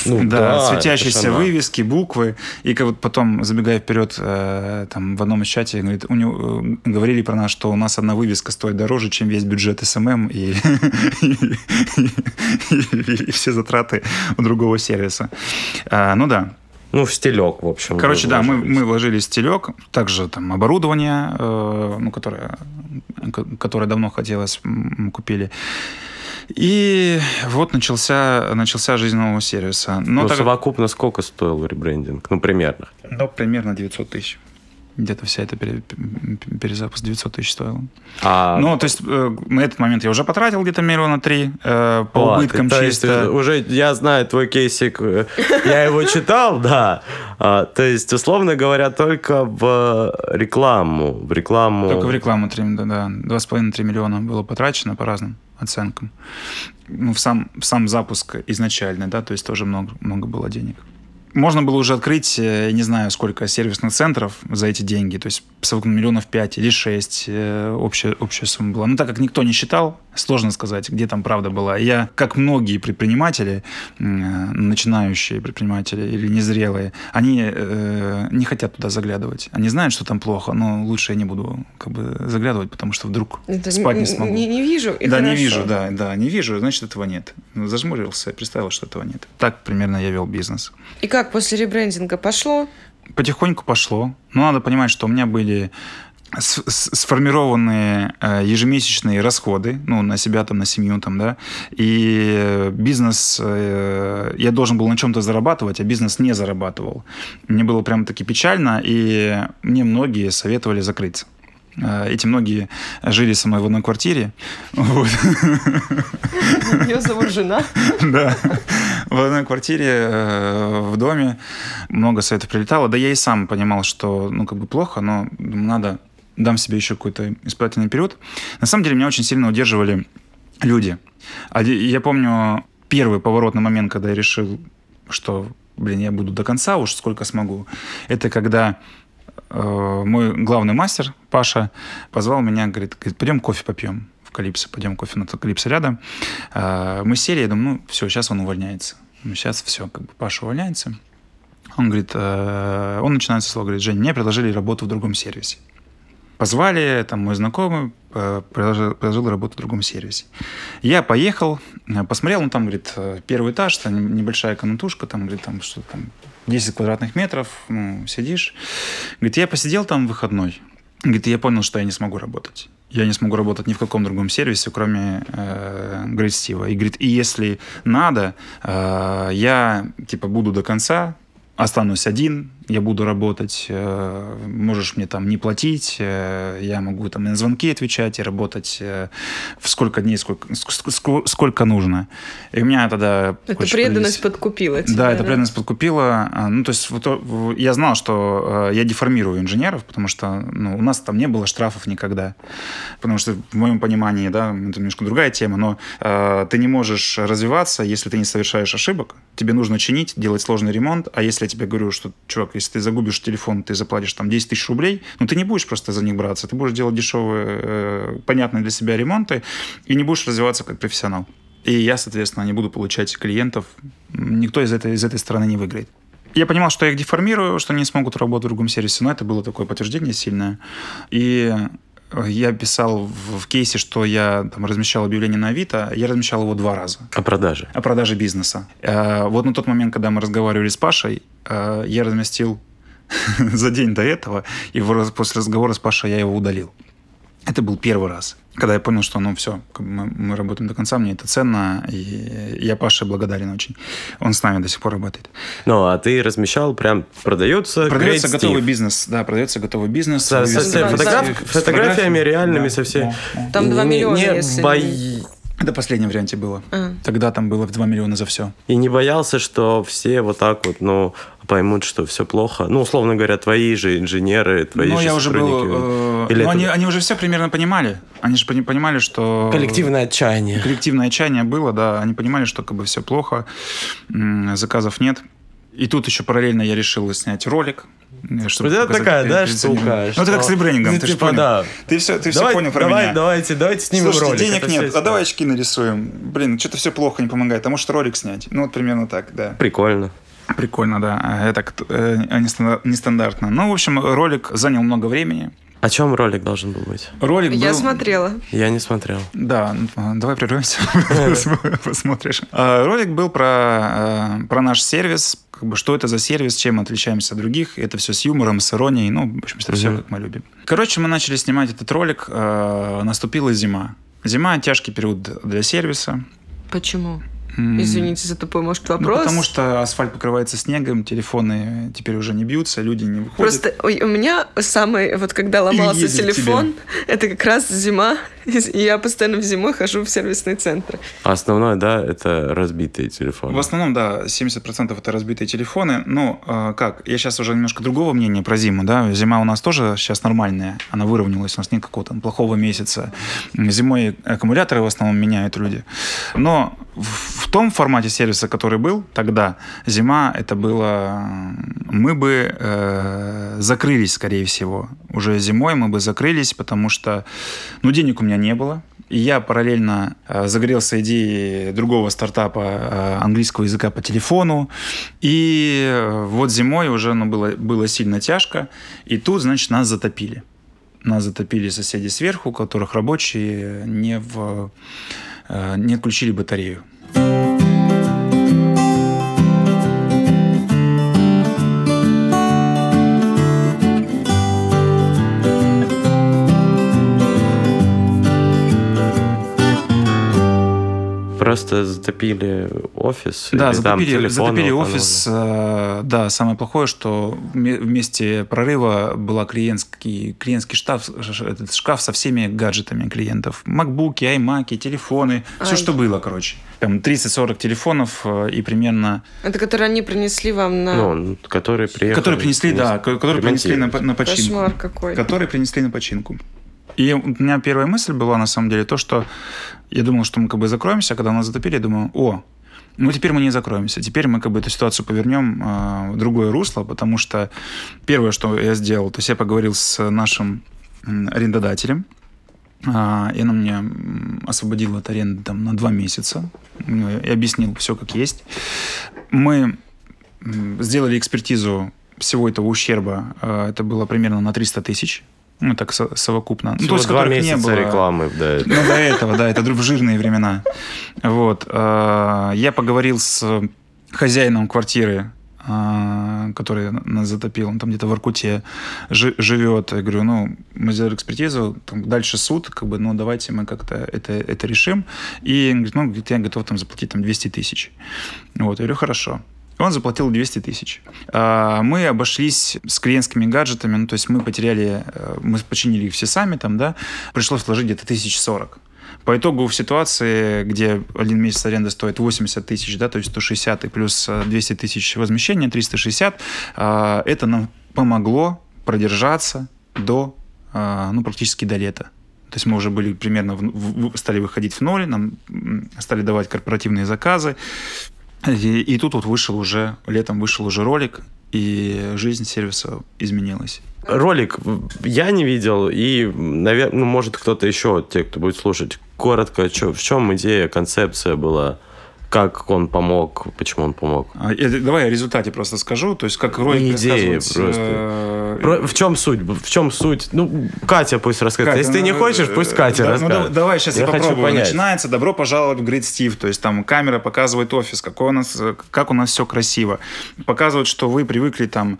Ну да, да, светящиеся вывески, буквы. И как вот потом, забегая вперед, э, там в одном из чате говорит, у него, э, говорили про нас, что у нас одна вывеска стоит дороже, чем весь бюджет SMM [LAUGHS] и, и- и все затраты у другого сервиса. А, ну да. Ну, в стилек, в общем. Короче, да, мы, мы вложили стелек, также там оборудование, э, ну, которое, ко- которое давно хотелось, мы купили. И вот начался, начался жизнь нового сервиса. Но Ну, так совокупно сколько стоил ребрендинг? Ну, примерно. Ну, примерно 900 тысяч. Где-то вся эта пере- перезапуск 900 тысяч стоила. А, Ну, то есть э, на этот момент я уже потратил где-то миллиона три э, по ладно, убыткам есть чисто. уже я знаю твой кейсик, э, я его читал, да. А, то есть, условно говоря, только в рекламу, в рекламу. Только в рекламу 3, да, да, 2,5-3 миллиона было потрачено по разным оценкам. Ну, в сам, в сам запуск изначальный, да, то есть тоже много, много было денег. Можно было уже открыть, э, я не знаю, сколько сервисных центров за эти деньги, то есть миллионов 5 или 6 э, общая, общая сумма была. Но так как никто не считал, сложно сказать, где там правда была. Я, как многие предприниматели, начинающие предприниматели или незрелые, они э, не хотят туда заглядывать. Они знают, что там плохо, но лучше я не буду как бы заглядывать, потому что вдруг Это спать не н- смогу. Не, не вижу. и да, не хорошо. вижу, да, да, не вижу, значит, этого нет. Ну, Зажмурился, представил, что этого нет. Так примерно я вел бизнес. И как после ребрендинга пошло? Потихоньку пошло. Но надо понимать, что у меня были сформированные э, ежемесячные расходы, ну, на себя, там, на семью, там, да, и бизнес, э, я должен был на чем-то зарабатывать, а бизнес не зарабатывал. Мне было прям таки печально, и мне многие советовали закрыться. Э, Эти многие жили со мной в одной квартире. Вот. Ее зовут жена. [LAUGHS] Да. В одной квартире, в доме много советов прилетало. Да я и сам понимал, что, ну, как бы плохо, но надо дам себе еще какой-то испытательный период. На самом деле меня очень сильно удерживали люди. А Я помню первый поворотный момент, когда я решил, что, блин, я буду до конца уж сколько смогу. Это когда э, мой главный мастер, Паша, позвал меня, говорит, говорит, пойдем кофе попьем в Калипсо, пойдем кофе на Калипсо рядом. А, Мы сели, я думаю, ну, все, сейчас он увольняется. Ну, сейчас все, как бы Паша увольняется. Он говорит, э, он начинает со слова, говорит, Жень, мне предложили работу в другом сервисе. Позвали, там мой знакомый э, предложил, предложил работу в другом сервисе. Я поехал, э, посмотрел, ну там, говорит, э, первый этаж, там небольшая комнатушка, там, говорит, там что там 10 квадратных метров, ну, сидишь. Говорит, я посидел там выходной. Говорит, я понял, что я не смогу работать. Я не смогу работать ни в каком другом сервисе, кроме э, Great Steve. И говорит, и если надо, э, я типа буду до конца, останусь один, я буду работать, э, можешь мне там не платить, э, я могу там и на звонки отвечать и работать э, в сколько дней, сколько, ск- ск- сколько нужно. И у меня тогда... Это преданность появились- подкупила тебя. да, эта преданность подкупила. А, Ну, то есть вот, я знал, что я деформирую инженеров, потому что ну, у нас там не было штрафов никогда. Потому что в моем понимании, да, это немножко другая тема, но э, ты не можешь развиваться, если ты не совершаешь ошибок. Тебе нужно чинить, делать сложный ремонт. А если я тебе говорю, что, чувак, если ты загубишь телефон, ты заплатишь там 10 тысяч рублей, ну, ты не будешь просто за них браться. Ты будешь делать дешевые, э, понятные для себя ремонты и не будешь развиваться как профессионал. И я, соответственно, не буду получать клиентов. Никто из этой, из этой стороны не выиграет. Я понимал, что я их деформирую, что они не смогут работать в другом сервисе, но это было такое подтверждение сильное. И я писал в, в кейсе, что я там, размещал объявление на Авито, я размещал его два раза. О продаже. О продаже бизнеса. Э, вот на тот момент, когда мы разговаривали с Пашей, э, я разместил [LAUGHS] за день до этого, и после разговора с Пашей я его удалил. Это был первый раз, когда я понял, что ну все, мы, мы работаем до конца, мне это ценно, и я Паше благодарен очень. Он с нами до сих пор работает. Ну, а ты размещал, прям продается Продается готовый бизнес, да, продается готовый бизнес. Со, со, со фотограф, фотографиями реальными, да, со всеми. Да, Там 2 миллиона, не, если... Бои... Это в последнем варианте было. А. Тогда там было в 2 миллиона за все. И не боялся, что все вот так вот, ну, поймут, что все плохо. Ну, условно говоря, твои же инженеры, твои ну, же я уже был, э, Или ну, это... они, они уже все примерно понимали. Они же понимали, что... Коллективное отчаяние. Коллективное отчаяние было, да. Они понимали, что как бы все плохо, заказов нет. И тут еще параллельно я решил снять ролик. Чтобы это такая, да, штука. Ну, это как с ребрендингом, ну, ты типа, же понял. Да. Ты все, ты давай, все понял про давай, меня. Давайте, давайте снимем Слушайте, ролик. денег нет, а давай очки нарисуем. Блин, что-то все плохо, не помогает. А может ролик снять? Ну, вот примерно так, да. Прикольно. Прикольно, да. Это э, нестандартно. Ну, в общем, ролик занял много времени. О чем ролик должен был быть? Ролик Я был... смотрела. Я не смотрел. Да, давай прервемся, [LAUGHS] посмотришь. А, ролик был про, э, про наш сервис, как бы, что это за сервис, чем мы отличаемся от других. Это все с юмором, с иронией, ну, в общем, это все, как мы любим. Короче, мы начали снимать этот ролик, э, наступила зима. Зима – тяжкий период для сервиса. Почему? Извините за тупой, может, ну, вопрос? Ну, потому что асфальт покрывается снегом, телефоны теперь уже не бьются, люди не выходят. Просто у меня самый, вот когда ломался телефон, это как раз зима, [LAUGHS] и я постоянно в зимой хожу в сервисный центр. А основное, да, это разбитые телефоны? В основном, да, 70% это разбитые телефоны. Ну, э, как, я сейчас уже немножко другого мнения про зиму, да, зима у нас тоже сейчас нормальная, она выровнялась, у нас нет какого-то плохого месяца. Зимой аккумуляторы в основном меняют люди. Но в том формате сервиса, который был тогда, зима, это было... Мы бы э, закрылись, скорее всего. Уже зимой мы бы закрылись, потому что, ну, денег у меня не было. И я параллельно э, загорелся идеей другого стартапа э, английского языка по телефону. И э, вот зимой уже ну, было, было сильно тяжко. И тут, значит, нас затопили. Нас затопили соседи сверху, которых рабочие не, в, э, не отключили батарею. Просто затопили офис. Да, затопили, затопили офис. Э, да, самое плохое, что вместе прорыва была клиентский, клиентский шкаф, этот шкаф со всеми гаджетами клиентов. Макбуки, аймаки, телефоны, Ай. все, что было, короче. Там 30-40 телефонов э, и примерно... Это которые они принесли вам на... Ну, которые приехали. Которые принесли, да, которые принесли на, на починку. Кошмар какой. Которые принесли на починку. И у меня первая мысль была, на самом деле, то, что я думал, что мы как бы закроемся, а когда нас затопили, я думаю, о, ну, теперь мы не закроемся. Теперь мы как бы эту ситуацию повернем э, в другое русло, потому что первое, что я сделал, то есть я поговорил с нашим арендодателем, э, и он мне освободил от аренды там, на два месяца и объяснил все как есть. Мы сделали экспертизу всего этого ущерба. Э, это было примерно на 300 тысяч ну, так совокупно. Всего ну, то есть, два месяца не было. рекламы до этого. Ну, до этого, да, это в жирные времена. Вот. А, я поговорил с хозяином квартиры, а, который нас затопил, он там где-то в Аркуте живет. Я говорю, ну, мы сделали экспертизу, там дальше суд, как бы, ну, давайте мы как-то это, это решим. И он говорит, ну, я готов там заплатить там 200 тысяч. Вот, я говорю, хорошо. Он заплатил 200 тысяч. А, мы обошлись с клиентскими гаджетами, ну, то есть мы потеряли, э, мы починили их все сами там, да, пришлось вложить где-то 1040. По итогу в ситуации, где один месяц аренды стоит 80 тысяч, да, то есть 160 и плюс 200 э, тысяч возмещения, 360, а, это нам помогло продержаться до, а, ну, практически до лета. То есть мы уже были примерно, в, в, стали выходить в ноль, нам стали давать корпоративные заказы, и, и тут вот вышел уже, летом вышел уже ролик, и жизнь сервиса изменилась. Ролик я не видел, и, наверное, ну, может, кто-то еще, те, кто будет слушать, коротко, чё, в чем идея, концепция была, как он помог, почему он помог. А, давай о результате просто скажу. То есть, как ролик Идея просто. Э, Про, в чем суть? В чем суть? Ну, Катя пусть расскажет. Катя, Если ты не ну, хочешь, пусть Катя да, расскажет. Ну, давай сейчас я, я попробую. Начинается «Добро пожаловать в Great Steve». То есть, там камера показывает офис, какой у нас, как у нас все красиво. Показывает, что вы привыкли там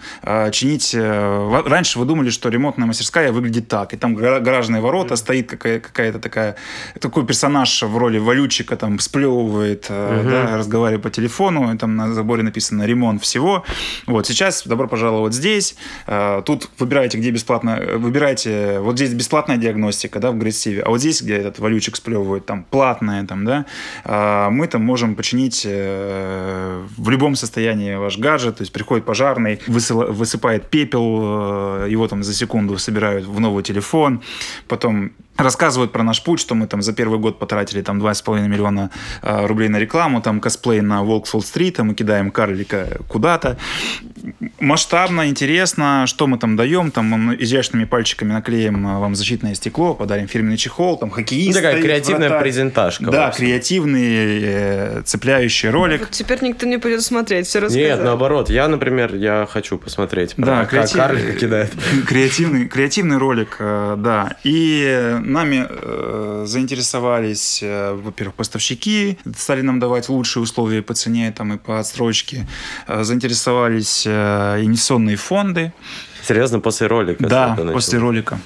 чинить... Э, раньше вы думали, что ремонтная мастерская выглядит так. И там гаражные ворота, стоит какая-то такая... Такой персонаж в роли валютчика там сплевывает угу. да, разговаривая по телефону, там на заборе написано «ремонт всего». Вот, сейчас добро пожаловать здесь. А, тут выбирайте, где бесплатно, выбирайте, вот здесь бесплатная диагностика, да, в Грейстиве, а вот здесь, где этот валючик сплевывает, там, платная, там, да, а, мы там можем починить э, в любом состоянии ваш гаджет, то есть приходит пожарный, высыпает пепел, э, его там за секунду собирают в новый телефон, потом рассказывают про наш путь, что мы там за первый год потратили там 2,5 миллиона э, рублей на рекламу, там косплей на Волксфолл-стрит, мы кидаем карлика куда-то. Масштабно, интересно, что мы там даем, там мы изящными пальчиками наклеим а, вам защитное стекло, подарим фирменный чехол, там хоккеист ну, Такая креативная вратарь. презентажка. Да, креативный, э, цепляющий ролик. Вот теперь никто не пойдет смотреть, все рассказал. Нет, наоборот, я, например, я хочу посмотреть, про да, креатив... как карлика кидает. [LAUGHS] Креативный, креативный ролик, э, да. И нами э, заинтересовались, э, во-первых, поставщики, стали нам давать лучшие условия по цене там, и по отстрочке. Э, заинтересовались э, инвестиционные фонды. Серьезно, после ролика? Да, после ролика.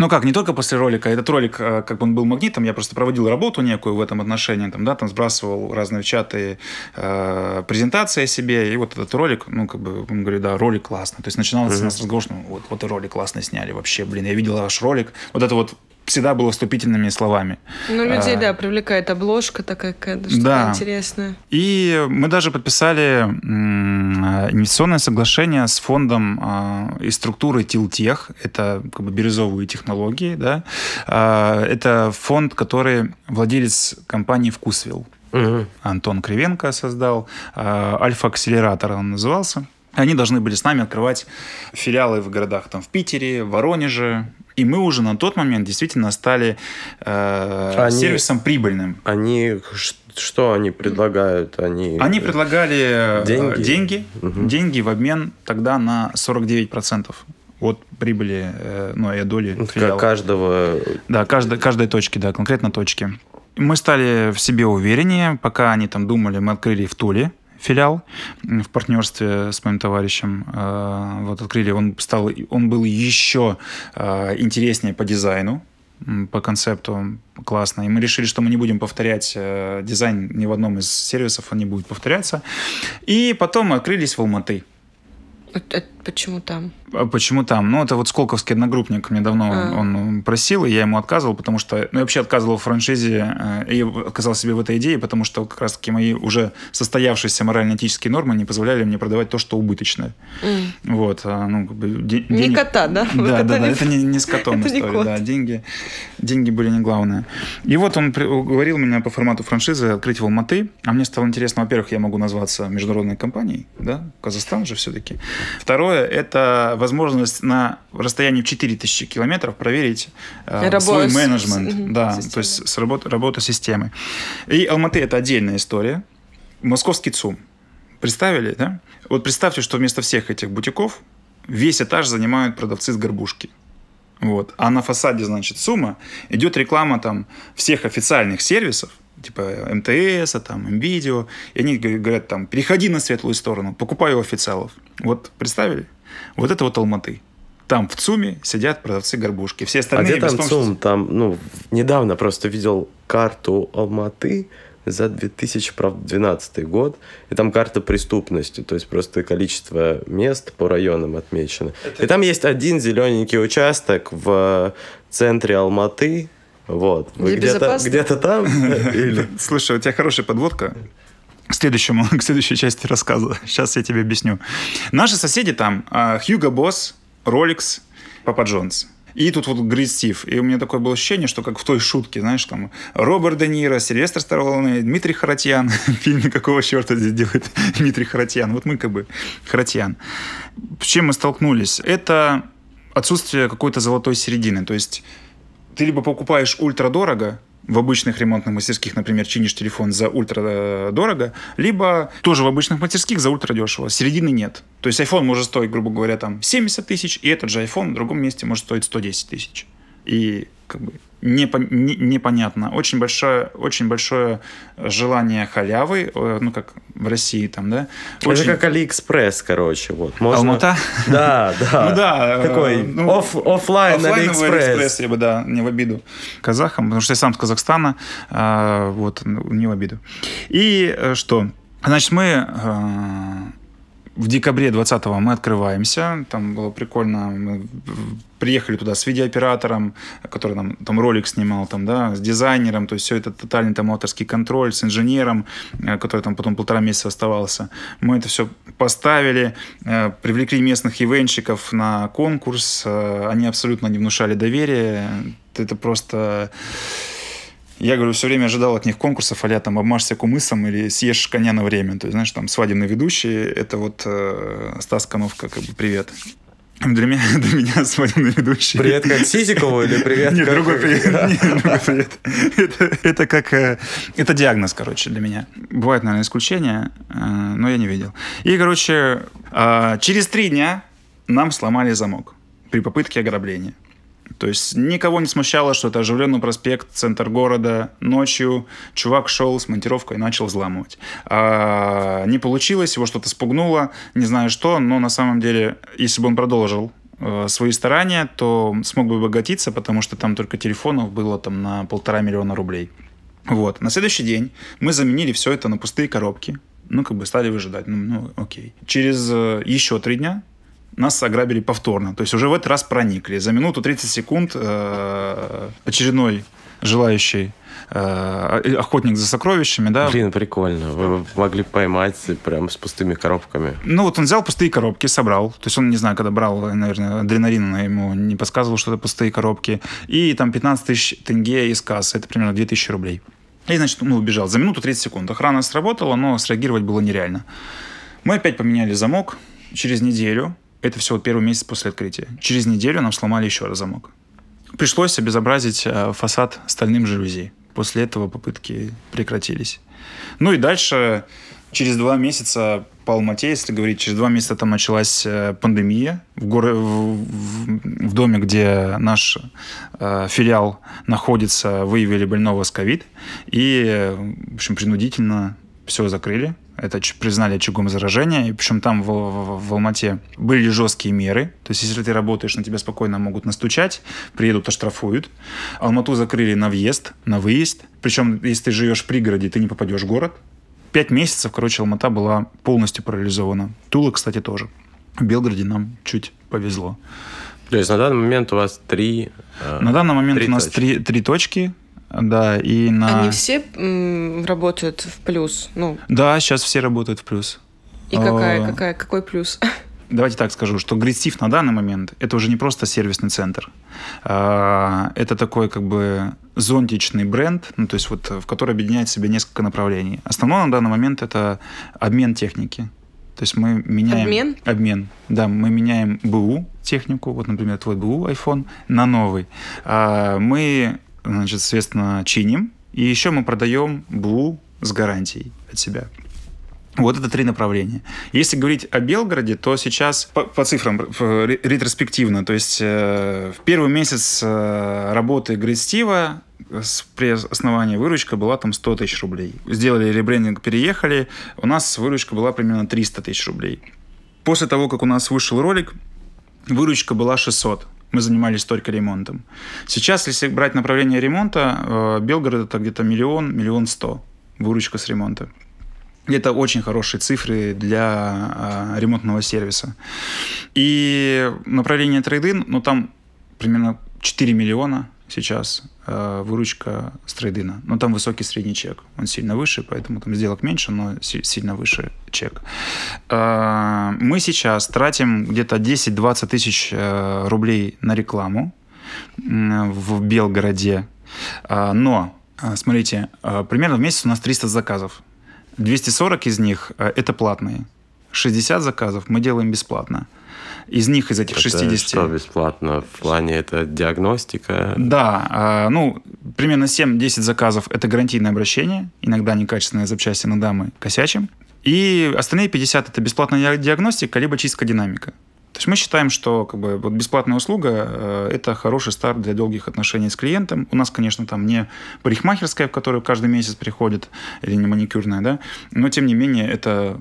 Ну как, не только после ролика. Этот ролик, э, как бы он был магнитом, я просто проводил работу некую в этом отношении, там, да, там сбрасывал разные чаты, э, презентации о себе, и вот этот ролик, ну, как бы, он говорит, да, ролик классный. То есть начиналось mm-hmm. у нас разговор, что ну, вот, вот и ролик классно сняли вообще, блин, я видел ваш ролик. Вот это вот всегда было вступительными словами. Ну, людей, а, да, привлекает обложка такая какая-то, что-то да. интересное. И мы даже подписали инвестиционное соглашение с фондом а, из структуры Тилтех. Это как бы бирюзовые технологии, да. А, это фонд, который владелец компании «Вкусвилл». Угу. Антон Кривенко создал. Альфа-акселератор он назывался. Они должны были с нами открывать филиалы в городах там в Питере, в Воронеже, и мы уже на тот момент действительно стали э, они, сервисом прибыльным. Они что они предлагают? Они, они предлагали э, деньги, деньги, угу. деньги в обмен тогда на 49% от прибыли, э, ну, и доли филиала. Каждого... Да, каждой, каждой точки, да, конкретно точки. Мы стали в себе увереннее, пока они там думали, мы открыли в Туле филиал в партнерстве с моим товарищем. Э, вот открыли, он стал, он был еще э, интереснее по дизайну, по концепту классно. И мы решили, что мы не будем повторять э, дизайн ни в одном из сервисов, он не будет повторяться. И потом открылись в Алматы. Почему там? А почему там? Ну, это вот Сколковский одногруппник мне давно а. он просил, и я ему отказывал, потому что... Ну, я вообще отказывал в франшизе, э, и отказал себе в этой идее, потому что как раз-таки мои уже состоявшиеся морально-этические нормы не позволяли мне продавать то, что убыточное. Mm. Вот. А, ну, как бы, де- денег... Не кота, да? Да, вот да, да, не... это не, не с котом [LAUGHS] это история, да. Деньги, деньги были не главное. И вот он уговорил меня по формату франшизы открыть в Алматы, а мне стало интересно, во-первых, я могу назваться международной компанией, да, Казахстан же все-таки. Второе, это возможность на расстоянии в 4000 километров проверить э, свой менеджмент. С, да, системой. то есть с работ, работу системы. И Алматы – это отдельная история. Московский ЦУМ. Представили, да? Вот представьте, что вместо всех этих бутиков весь этаж занимают продавцы с горбушки. Вот. А на фасаде, значит, сумма идет реклама там всех официальных сервисов, типа МТС, там, МВидео, и они говорят там, переходи на светлую сторону, покупай у официалов. Вот представили? Вот это вот Алматы. Там в ЦУМе сидят продавцы горбушки. Все остальные... А где там ЦУМ? Там, ну, недавно просто видел карту Алматы за 2012 год, и там карта преступности, то есть просто количество мест по районам отмечено. Это... И там есть один зелененький участок в центре Алматы, вот. Где-то, где-то там? [LAUGHS] Или... Слушай, у тебя хорошая подводка к следующему, [LAUGHS] к следующей части рассказа. Сейчас я тебе объясню. Наши соседи там Хьюго Босс, Rolex, Папа Джонс. И тут вот Грит Стив. И у меня такое было ощущение, что как в той шутке, знаешь, там Роберт Де Ниро, Сильвестр Сталлоне, Дмитрий Харатьян. [LAUGHS] В фильме какого черта здесь делает [LAUGHS] Дмитрий Харатьян? Вот мы как бы Харатьян. С чем мы столкнулись? Это отсутствие какой-то золотой середины. То есть ты либо покупаешь ультра дорого, в обычных ремонтных мастерских, например, чинишь телефон за ультра э, дорого, либо тоже в обычных мастерских за ультра дешево. Середины нет. То есть iPhone может стоить, грубо говоря, там 70 тысяч, и этот же iPhone в другом месте может стоить 110 тысяч. И как бы непо, не, непонятно. Очень большое, очень большое желание халявы, э, ну, как в России там, да? Очень... Это как Алиэкспресс, короче, вот. Можно... Алмата? Да, [LAUGHS] да. Ну да. Такой э, ну, оф, оффлайн Алиэкспресс. я бы, да, не в обиду казахам, потому что я сам с Казахстана, а, вот, не в обиду. И э, что? Значит, мы в декабре 20-го мы открываемся. Там было прикольно. Мы приехали туда с видеооператором, который нам там ролик снимал, там, да, с дизайнером. То есть все это тотальный там авторский контроль, с инженером, э, который там потом полтора месяца оставался. Мы это все поставили, э, привлекли местных ивенщиков на конкурс. Э, они абсолютно не внушали доверия. Это просто я, говорю, все время ожидал от них конкурсов, а там обмажься кумысом или съешь коня на время. То есть, знаешь, там свадебный ведущий, это вот э, Стас Коновка, как бы привет. Для меня, [LAUGHS] для меня свадебный ведущий. Привет как Сизикову или привет [LAUGHS] Нет, как... другой привет. Нет, другой привет. [LAUGHS] Это, это как... Э, это диагноз, короче, для меня. Бывают, наверное, исключения, э, но я не видел. И, короче, э, через три дня нам сломали замок при попытке ограбления. То есть никого не смущало, что это оживленный проспект, центр города. Ночью чувак шел с монтировкой и начал взламывать. А не получилось, его что-то спугнуло, не знаю что, но на самом деле, если бы он продолжил э, свои старания, то смог бы обогатиться, потому что там только телефонов было там на полтора миллиона рублей. Вот. На следующий день мы заменили все это на пустые коробки. Ну, как бы стали выжидать. Ну, ну окей. Через э, еще три дня нас ограбили повторно. То есть уже в этот раз проникли. За минуту 30 секунд э, очередной желающий э, охотник за сокровищами, да. Блин, прикольно. Вы могли поймать прям с пустыми коробками. Ну, вот он взял пустые коробки, собрал. То есть он, не знаю, когда брал, наверное, адреналин, ему не подсказывал, что это пустые коробки. И там 15 тысяч тенге из кассы. Это примерно 2000 рублей. И, значит, ну, убежал. За минуту 30 секунд. Охрана сработала, но среагировать было нереально. Мы опять поменяли замок. Через неделю это все вот первый месяц после открытия. Через неделю нам сломали еще раз замок. Пришлось обезобразить э, фасад стальным жалюзи. После этого попытки прекратились. Ну и дальше, через два месяца по Алмате, если говорить, через два месяца там началась э, пандемия. В, горе, в, в, в доме, где наш э, филиал находится, выявили больного с ковид. И, э, в общем, принудительно все закрыли это признали очагом заражения, и причем там в, в, в Алмате были жесткие меры, то есть если ты работаешь, на тебя спокойно могут настучать, приедут, оштрафуют. Алмату закрыли на въезд, на выезд, причем если ты живешь в пригороде, ты не попадешь в город. Пять месяцев, короче, Алмата была полностью парализована. Тула, кстати, тоже. В Белгороде нам чуть повезло. То есть на данный момент у вас три... Э, на данный момент у нас точки. Три, три точки. Да, и на... Они все работают в плюс? Ну. Да, сейчас все работают в плюс. И какая, какая, какой плюс? [LAUGHS] Давайте так скажу, что Гридстив на данный момент это уже не просто сервисный центр. А, это такой как бы зонтичный бренд, ну, то есть вот в который объединяет в себе несколько направлений. Основное на данный момент это обмен техники. То есть мы меняем... Обмен? Обмен. Да, мы меняем БУ технику, вот, например, твой БУ iPhone на новый. А, мы значит, соответственно, чиним. И еще мы продаем БУ с гарантией от себя. Вот это три направления. Если говорить о Белгороде, то сейчас по, по цифрам ретроспективно, то есть э, в первый месяц э, работы Грейстива с, при основании выручка была там 100 тысяч рублей. Сделали ребрендинг, переехали, у нас выручка была примерно 300 тысяч рублей. После того, как у нас вышел ролик, выручка была 600 мы занимались только ремонтом. Сейчас, если брать направление ремонта, э, Белгород это где-то миллион, миллион сто выручка с ремонта. Это очень хорошие цифры для э, ремонтного сервиса. И направление трейдин, ну там примерно 4 миллиона сейчас э, выручка с трейдина. Но там высокий средний чек. Он сильно выше, поэтому там сделок меньше, но си- сильно выше чек. Э, мы сейчас тратим где-то 10-20 тысяч э, рублей на рекламу э, в Белгороде. Э, но, э, смотрите, э, примерно в месяц у нас 300 заказов. 240 из них э, это платные. 60 заказов мы делаем бесплатно. Из них, из этих Это 60... что бесплатно? В плане это диагностика? Да, а, ну, примерно 7-10 заказов – это гарантийное обращение. Иногда некачественные запчасти, иногда мы косячим. И остальные 50 – это бесплатная диагностика, либо чистка динамика. То есть мы считаем, что как бы, вот бесплатная услуга э, это хороший старт для долгих отношений с клиентом. У нас, конечно, там не парикмахерская, в которую каждый месяц приходит, или не маникюрная, да, но тем не менее это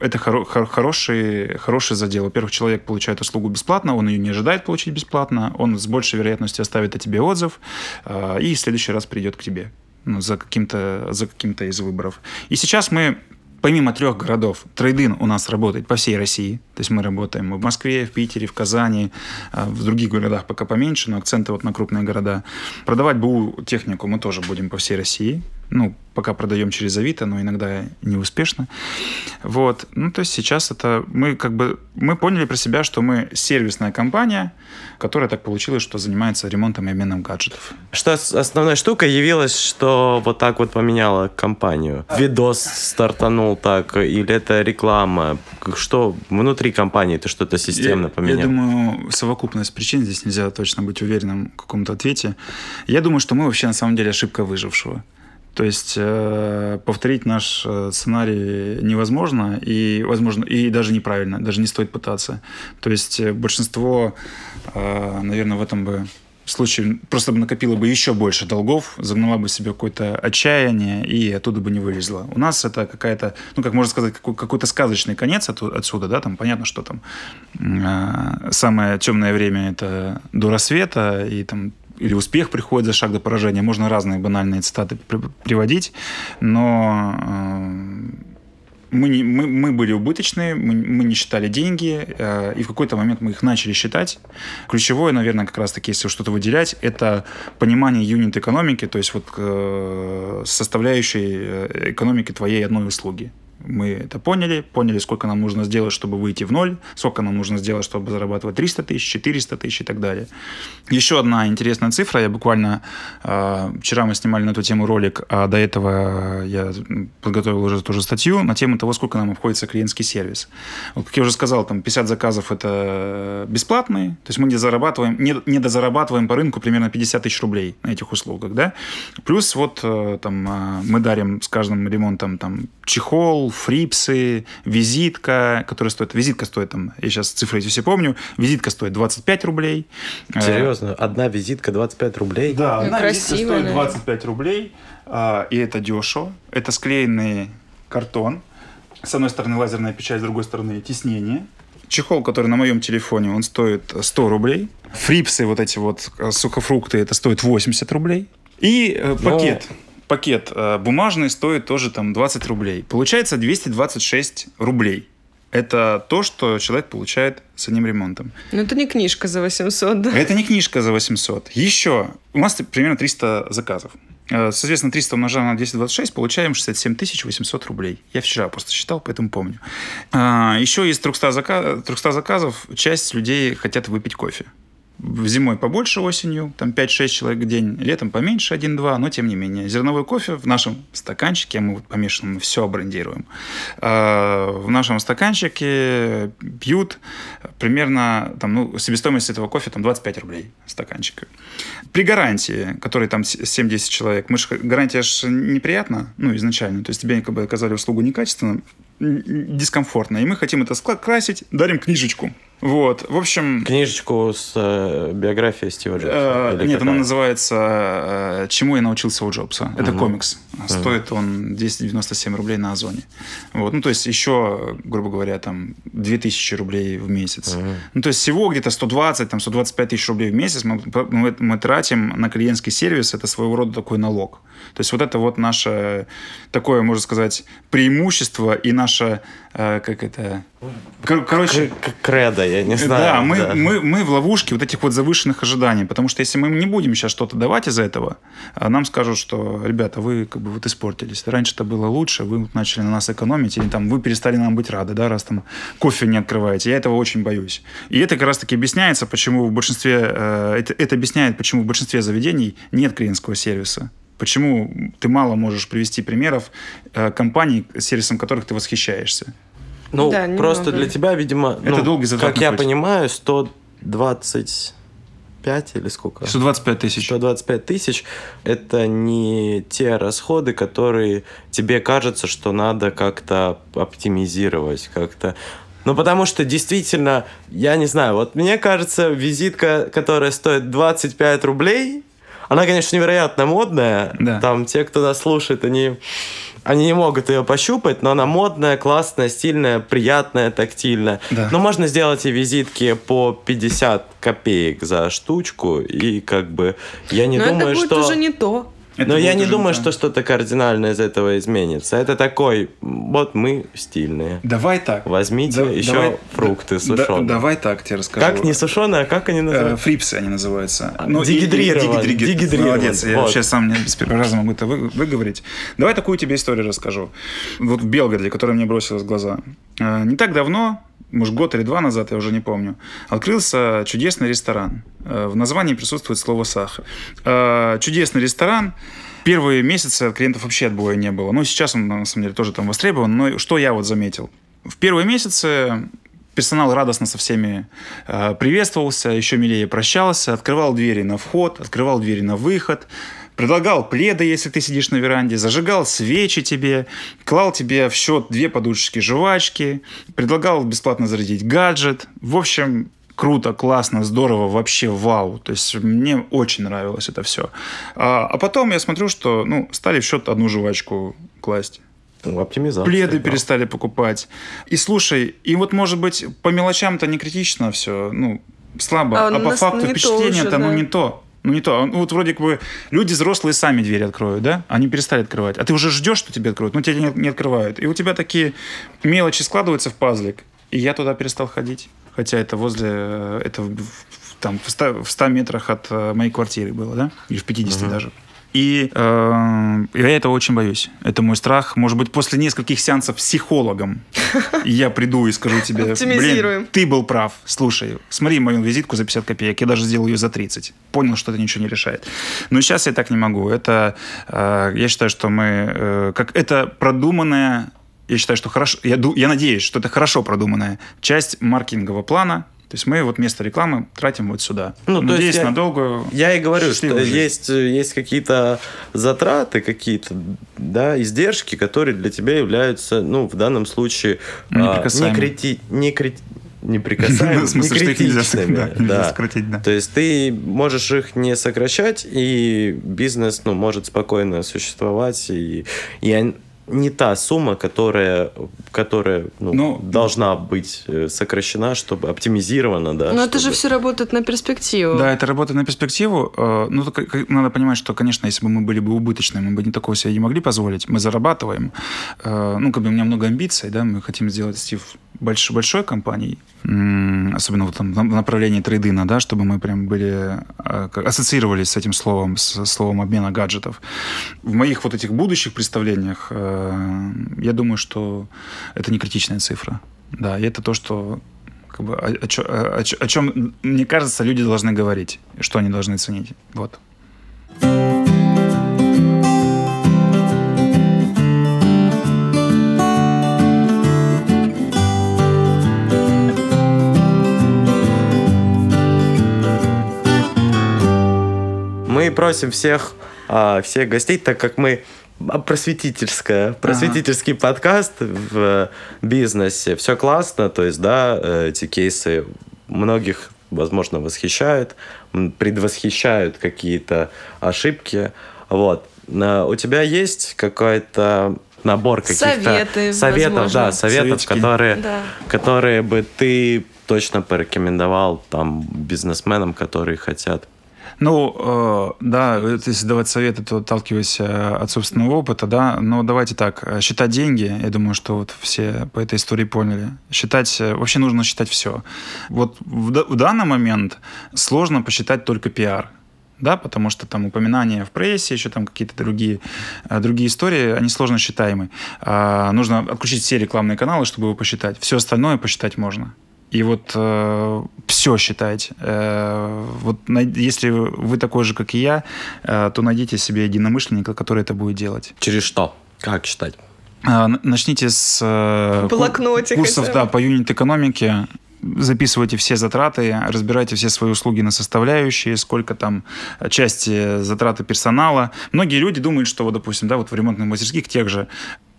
это хоро- хор- хороший, хороший задел. Во-первых, человек получает услугу бесплатно, он ее не ожидает получить бесплатно, он с большей вероятностью оставит о тебе отзыв э, и в следующий раз придет к тебе ну, за каким-то за каким-то из выборов. И сейчас мы помимо трех городов, трейдин у нас работает по всей России. То есть мы работаем в Москве, в Питере, в Казани, э, в других городах пока поменьше, но акценты вот на крупные города. Продавать БУ технику мы тоже будем по всей России ну, пока продаем через Авито, но иногда не успешно. Вот. Ну, то есть сейчас это мы как бы мы поняли про себя, что мы сервисная компания, которая так получилось, что занимается ремонтом и обменом гаджетов. Что основная штука явилась, что вот так вот поменяла компанию? Видос стартанул так, или это реклама? Что внутри компании ты что-то системно я, поменял? Я думаю, совокупность причин, здесь нельзя точно быть уверенным в каком-то ответе. Я думаю, что мы вообще на самом деле ошибка выжившего. То есть э, повторить наш э, сценарий невозможно и возможно и даже неправильно, даже не стоит пытаться. То есть э, большинство, наверное, в этом бы случае просто бы накопило бы еще больше долгов, загнала бы себе какое-то отчаяние и оттуда бы не вылезла. У нас это какая-то, ну, как можно сказать, какой- какой-то сказочный конец отсюда, да, там понятно, что там самое темное время это до рассвета, и там или успех приходит за шаг до поражения. Можно разные банальные цитаты приводить, но э, мы, не, мы, мы были убыточные, мы, мы не считали деньги, э, и в какой-то момент мы их начали считать. Ключевое, наверное, как раз-таки, если что-то выделять, это понимание юнит-экономики, то есть вот э, составляющей экономики твоей одной услуги. Мы это поняли, поняли, сколько нам нужно сделать, чтобы выйти в ноль, сколько нам нужно сделать, чтобы зарабатывать 300 тысяч, 400 тысяч и так далее. Еще одна интересная цифра. Я буквально э, вчера мы снимали на эту тему ролик, а до этого я подготовил уже тоже статью на тему того, сколько нам обходится клиентский сервис. Вот, как я уже сказал, там 50 заказов это бесплатные, то есть мы не зарабатываем, не, не дозарабатываем по рынку примерно 50 тысяч рублей на этих услугах, да. Плюс вот э, там э, мы дарим с каждым ремонтом там чехол, фрипсы, визитка, которая стоит... Визитка стоит там, я сейчас цифры эти все помню, визитка стоит 25 рублей. Серьезно? Одна визитка 25 рублей? Да, одна Красиво, визитка стоит да. 25 рублей, а, и это дешево. Это склеенный картон. С одной стороны лазерная печать, с другой стороны тиснение. Чехол, который на моем телефоне, он стоит 100 рублей. Фрипсы, вот эти вот э, сухофрукты, это стоит 80 рублей. И э, Но- пакет. Э, бумажный стоит тоже там 20 рублей. Получается 226 рублей. Это то, что человек получает с одним ремонтом. Ну, это не книжка за 800, да? Это не книжка за 800. Еще у нас примерно 300 заказов. Э, Соответственно, 300 умножаем на 226, получаем 67 800 рублей. Я вчера просто считал, поэтому помню. А, Еще из 300, зака- 300 заказов часть людей хотят выпить кофе. Зимой побольше осенью, там 5-6 человек в день, летом поменьше 1-2, но тем не менее. Зерновой кофе в нашем стаканчике, мы вот помешанным все брендируем, а, в нашем стаканчике пьют примерно, там, ну, себестоимость этого кофе там 25 рублей стаканчика. При гарантии, которой там 7-10 человек, мы ж, гарантия же неприятна, ну, изначально, то есть тебе как бы оказали услугу некачественно, н- н- дискомфортно, и мы хотим это скрасить, дарим книжечку. Вот, в общем... Книжечку с э, биографией Стива Джобса? Э, Нет, она называется э, «Чему я научился у Джобса». Это Мгм. комикс. Стоит он 297 рублей на Озоне. Вот. Ну, то есть еще, грубо говоря, там 2000 рублей в месяц. Мгм. Ну, то есть всего где-то 120, там 125 тысяч рублей в месяц мы, мы, мы тратим на клиентский сервис. Это своего рода такой налог. То есть вот это вот наше такое, можно сказать, преимущество и наше, э, как это... Кор- Короче, Кредо, я не знаю. да, мы, да. Мы, мы в ловушке вот этих вот завышенных ожиданий, потому что если мы им не будем сейчас что-то давать из-за этого, а нам скажут, что, ребята, вы как бы вот испортились. Раньше это было лучше, вы начали на нас экономить, или там вы перестали нам быть рады, да, раз там кофе не открываете. Я этого очень боюсь. И это как раз-таки объясняется, почему в большинстве, э, это, это объясняет, почему в большинстве заведений нет клиентского сервиса. Почему ты мало можешь привести примеров э, компаний, сервисом которых ты восхищаешься. Ну, Да, просто немного. для тебя, видимо, Это ну, долгий как я путь. понимаю, 125 или сколько? 125 тысяч. 125 тысяч – это не те расходы, которые тебе кажется, что надо как-то оптимизировать, как-то... Ну, потому что действительно, я не знаю, вот мне кажется, визитка, которая стоит 25 рублей, она, конечно, невероятно модная. Да. Там те, кто нас слушает, они, они не могут ее пощупать, но она модная, классная, стильная, приятная, тактильная. Да. Но можно сделать и визитки по 50 копеек за штучку, и как бы я не Но думаю, это будет что... уже не то. Это Но я не думаю, то. что что-то кардинально из этого изменится. Это такой, вот мы стильные. Давай так. Возьмите Да- еще давай- фрукты Да- сушеные. давай так тебе расскажу. Как не сушеные, а как они Э, называются? Фрипсы они называются. А, Ну, дегидрирован- и- дегидри- дегидрирован. Молодец, я Вот. вообще сам не с первого раза могу это вы- выговорить. Давай такую тебе историю расскажу. Вот в Белгороде, которая мне бросилась в глаза. Э, Не так давно, может, год или два назад, я уже не помню, открылся чудесный ресторан. Э, В названии присутствует слово «сахар». Э, Чудесный ресторан. Первые месяцы клиентов вообще отбоя не было. Ну, сейчас он, на самом деле, тоже там востребован. Но что я вот заметил? В первые месяцы персонал радостно со всеми э, приветствовался, еще милее прощался, открывал двери на вход, открывал двери на выход, предлагал пледы, если ты сидишь на веранде, зажигал свечи тебе, клал тебе в счет две подушечки жвачки, предлагал бесплатно зарядить гаджет. В общем, круто, классно, здорово, вообще вау. То есть мне очень нравилось это все. А, а потом я смотрю, что ну, стали в счет одну жвачку класть. Ну, Оптимизация. Пледы да. перестали покупать. И слушай, и вот может быть по мелочам-то не критично все, ну, слабо, А а, по факту впечатление-то, уже, ну, да. не то. Ну, не то. Ну, Вот вроде как бы люди взрослые сами двери откроют, да? Они перестали открывать. А ты уже ждешь, что тебе откроют, но тебе не, не открывают. И у тебя такие мелочи складываются в пазлик. И я туда перестал ходить. Хотя это возле... э, Это в- там в 100, в 100 метрах от э, моей квартиры было, да? Или в 50 даже. И э, я этого очень боюсь. Это мой страх. Может быть, после нескольких сеансов психологом [LAUGHS] я приду и скажу тебе, блин, ты был прав. Слушай, смотри мою визитку за 50 копеек. Я даже сделал ее за 30. Понял, что это ничего не решает. Но сейчас я так не могу. Это, э, я считаю, что мы, э, как это продуманная, я считаю, что хорошо, я, я надеюсь, что это хорошо продуманная часть маркетингового плана. То есть мы вот вместо рекламы тратим вот сюда. Ну, то Надеюсь, есть я- на долгую Я и говорю, что жизнь. есть, э, есть какие-то затраты, какие-то да, издержки, которые для тебя являются, ну, в данном случае, а, не, крити, не крити- [LAUGHS] неприкасаемыми, В смысле, не критичными. да, да. сократить, да. То есть ты можешь их не сокращать, и бизнес ну, может спокойно существовать, и, и не та сумма, которая, которая ну, Ну, должна быть э, сокращена, чтобы оптимизирована, да. Но это же чтобы- все работает на перспективу. Да, это работа на перспективу. Э, Ну, как- надо понимать, что, конечно, если бы мы были бы убыточны, мы бы не такого себе не могли позволить. Мы зарабатываем. Э, Ну, как бы у меня много амбиций, да, мы хотим сделать Стив больш, большой компанией, особенно вот там в направлении трейдина, да, чтобы мы прям были, э, ассоциировались с этим словом, с словом обмена гаджетов. В моих вот этих будущих представлениях э, я думаю, что это не критичная цифра. Да, и это то, что как бы, о, о о- о чем, мне кажется, люди должны говорить, что они должны ценить. Вот. Мы просим всех, а, всех гостей, так как мы просветительская, просветительский подкаст в бизнесе. Все классно, то есть, да, э, эти кейсы многих, возможно, восхищают, предвосхищают какие-то ошибки. Вот. У тебя есть какой-то набор каких-то Советы, советов, возможно. да, советов, которые, Да. которые бы ты точно порекомендовал там бизнесменам, которые хотят Ну, э, да, если давать советы, то отталкиваясь э, от собственного опыта, да, но давайте так, э, считать деньги, я думаю, что вот все по этой истории поняли. Считать, э, вообще нужно считать все. Вот в, в данный момент сложно посчитать только пиар, да, потому что там упоминания в прессе, еще там какие-то другие, другие истории, они сложно считаемы. А, нужно отключить все рекламные каналы, чтобы его посчитать. Все остальное посчитать можно. И вот все считать. Э, вот если вы такой же, как и я, э, то найдите себе единомышленника, который это будет делать. Через что? Как считать? А, Начните с э, Блокнотик курсов да, по юнит-экономике. Записывайте все затраты, разбирайте все свои услуги на составляющие, сколько там э, части затраты персонала. Многие люди думают, что, вот, допустим, да, вот в ремонтных мастерских тех же,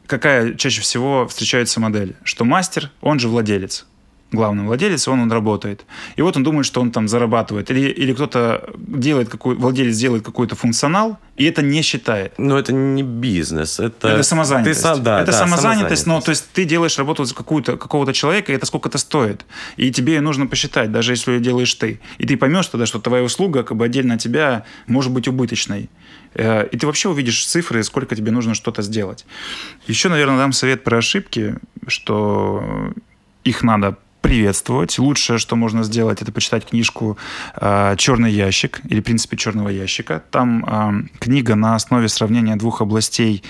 какая чаще всего встречается модель, что мастер, он же владелец главный владелец, он, он работает. И вот он думает, что он там зарабатывает. Или, или кто-то делает, какой, владелец делает какой-то функционал, и это не считает. Но это не бизнес, это... Это самозанятость. Ты сам- да, это да, самозанятость, но то есть ты делаешь работу какую-то, какого-то человека, и это сколько это стоит. И тебе нужно посчитать, даже если ее делаешь ты. И ты поймешь тогда, что твоя услуга как бы отдельно от тебя может быть убыточной. Э, И ты вообще увидишь цифры, сколько тебе нужно что-то сделать. Еще, наверное, дам совет про ошибки, что их надо приветствовать. Лучшее, что можно сделать, это почитать книжку э, «Черный ящик» или «Принципе черного ящика». Там э, книга на основе сравнения двух областей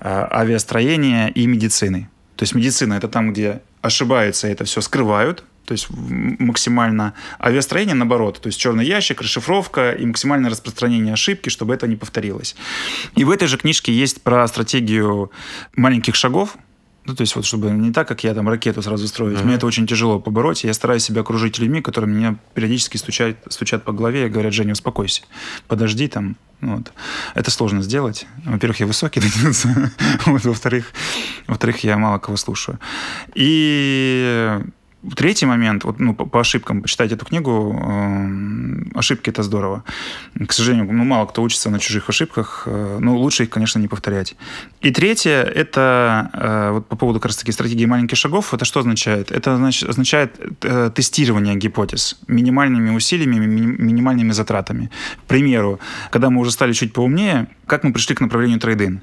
э, авиастроения и медицины. То есть медицина – это там, где ошибаются, это все скрывают, то есть максимально авиастроение наоборот, то есть черный ящик, расшифровка и максимальное распространение ошибки, чтобы это не повторилось. И в этой же книжке есть про стратегию маленьких шагов, ну, то есть вот чтобы не так, как я там ракету сразу строить. Мне это очень тяжело побороть. Я стараюсь себя окружить людьми, которые меня периодически стучат, стучат по голове и говорят, Женя, успокойся, подожди там. Ну Вот. Это сложно сделать. Во-первых, я высокий, вот, [LAUGHS] во-вторых, во-вторых, я мало кого слушаю. И Третий момент, вот, ну, по, по ошибкам, почитать эту книгу, э, ошибки это здорово. К сожалению, ну, мало кто учится на чужих ошибках, э, но лучше их, конечно, не повторять. И третье, это э, вот по поводу как раз таки стратегии маленьких шагов, это что означает? Это значит, означает э, тестирование гипотез минимальными усилиями, ми- минимальными затратами. К примеру, когда мы уже стали чуть поумнее, как мы пришли к направлению трейдин?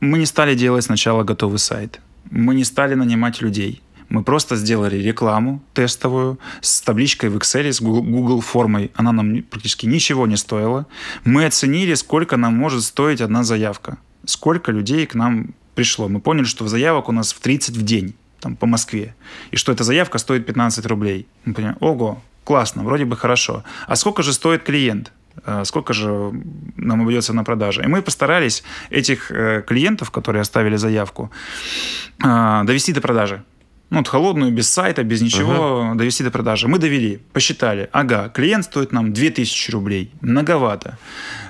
Мы не стали делать сначала готовый сайт. Мы не стали нанимать людей. Мы просто сделали рекламу тестовую с табличкой в Excel, с Google, формой. Она нам практически ничего не стоила. Мы оценили, сколько нам может стоить одна заявка. Сколько людей к нам пришло. Мы поняли, что заявок у нас в 30 в день там, по Москве. И что эта заявка стоит 15 рублей. Мы понимаем, ого, классно, вроде бы хорошо. А сколько же стоит клиент? Э, Сколько же нам обойдется на продаже? И мы постарались этих э, клиентов, которые оставили заявку, э, довести до продажи. Ну, вот холодную, без сайта, без ничего, довести до продажи. Мы довели, посчитали. Ага, клиент стоит нам 2000 рублей. Многовато.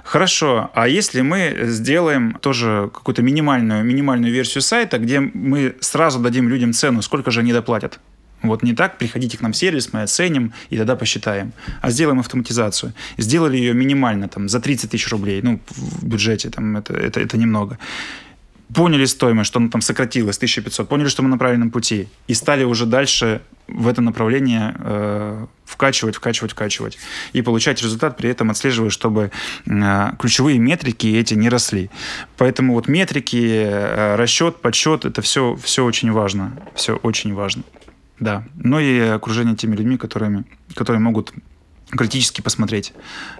Хорошо, а если мы сделаем тоже какую-то минимальную, минимальную версию сайта, где мы сразу дадим людям цену, сколько же они доплатят? Вот не так, приходите к нам в сервис, мы оценим и тогда посчитаем. А сделаем автоматизацию. Сделали ее минимально, там, за 30 тысяч рублей, ну, в бюджете, там, это, это, это немного. Поняли стоимость, что она там сократилась, 1500, поняли, что мы на правильном пути, и стали уже дальше в это направление э, вкачивать, вкачивать, вкачивать. И получать результат, при этом отслеживая, чтобы э, ключевые метрики эти не росли. Поэтому вот метрики, э, расчет, подсчет, это все, все очень важно. Все очень важно. Да. Ну и окружение теми людьми, которыми, которые могут критически посмотреть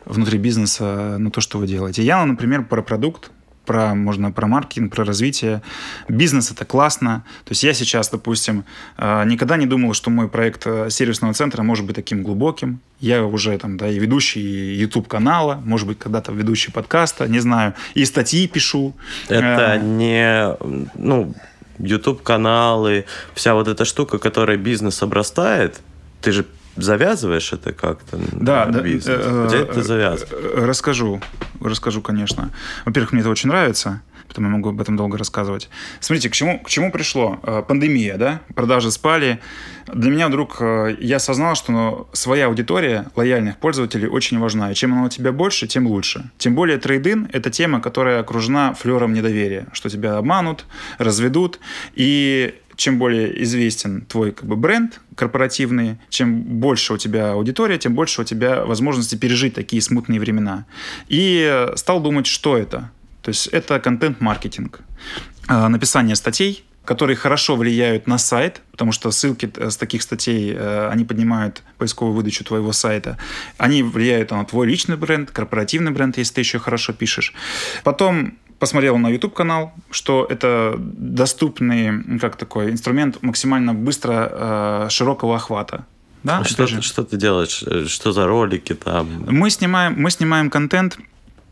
внутри бизнеса на то, что вы делаете. Я, например, про продукт, про, можно про маркетинг, про развитие. Бизнес это классно. То есть я сейчас, допустим, э, никогда не думал, что мой проект э, сервисного центра может быть таким глубоким. Я уже там, да, и ведущий YouTube канала, может быть, когда-то ведущий подкаста, не знаю, и статьи пишу. Это Э, не, ну, YouTube-каналы, вся вот эта штука, которой бизнес обрастает, ты же завязываешь это как-то Да, да, бизнес. э, Где э, это завязываешь? э, Расскажу, расскажу, конечно. Во-первых, мне это очень нравится, поэтому я могу об этом долго рассказывать. Смотрите, к чему, к чему пришло? Э, Пандемия, да? Продажи спали. Для меня вдруг э, я осознал, что ну, своя аудитория лояльных пользователей очень важна. И чем она у тебя больше, тем лучше. Тем более трейдин – это тема, которая окружена флером недоверия, что тебя обманут, разведут. И чем более известен твой как бы, бренд корпоративный, чем больше у тебя аудитория, тем больше у тебя возможности пережить такие смутные времена. И стал думать, что это. То есть это контент-маркетинг. Э, Написание статей, которые хорошо влияют на сайт, потому что ссылки э, с таких статей, э, они поднимают поисковую выдачу твоего сайта. Они влияют на твой личный бренд, корпоративный бренд, если ты еще хорошо пишешь. Потом посмотрел на YouTube канал, что это доступный, как такой инструмент максимально быстро э, широкого охвата. Да, А что, же. ты, что ты делаешь? Э, Что за ролики там? Мы снимаем, мы снимаем контент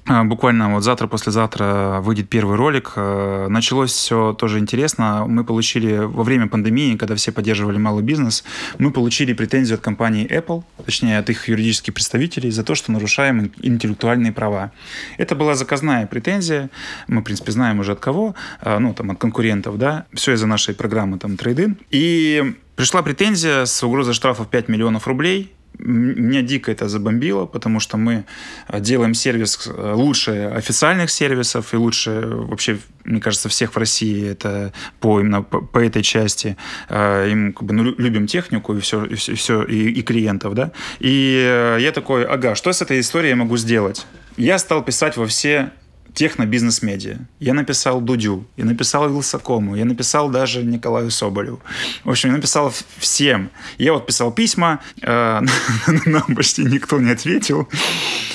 буквально вот завтра, послезавтра выйдет первый ролик. Э, началось все тоже интересно. Мы получили во время пандемии, когда все поддерживали малый бизнес, мы получили претензию от компании Apple, точнее от их юридических представителей, за то, что нарушаем интеллектуальные права. Это была заказная претензия. Мы, в принципе, знаем уже от кого. А, ну, там, от конкурентов, да. Все из-за нашей программы там трейдин. И пришла претензия с угрозой штрафов 5 миллионов рублей меня дико это забомбило, потому что мы э, делаем сервис э, лучше официальных сервисов и лучше вообще, мне кажется, всех в России это по именно по, по этой части. Э, им как бы, ну, любим технику и все, и, все, и, и клиентов, да. И я такой, ага, что с этой историей я могу сделать? Я стал писать во все техно-бизнес-медиа. Я написал Дудю, я написал Вилсакому, я написал даже Николаю Соболеву. В общем, я написал всем. Я вот писал письма, э, [LAUGHS] нам почти никто не ответил.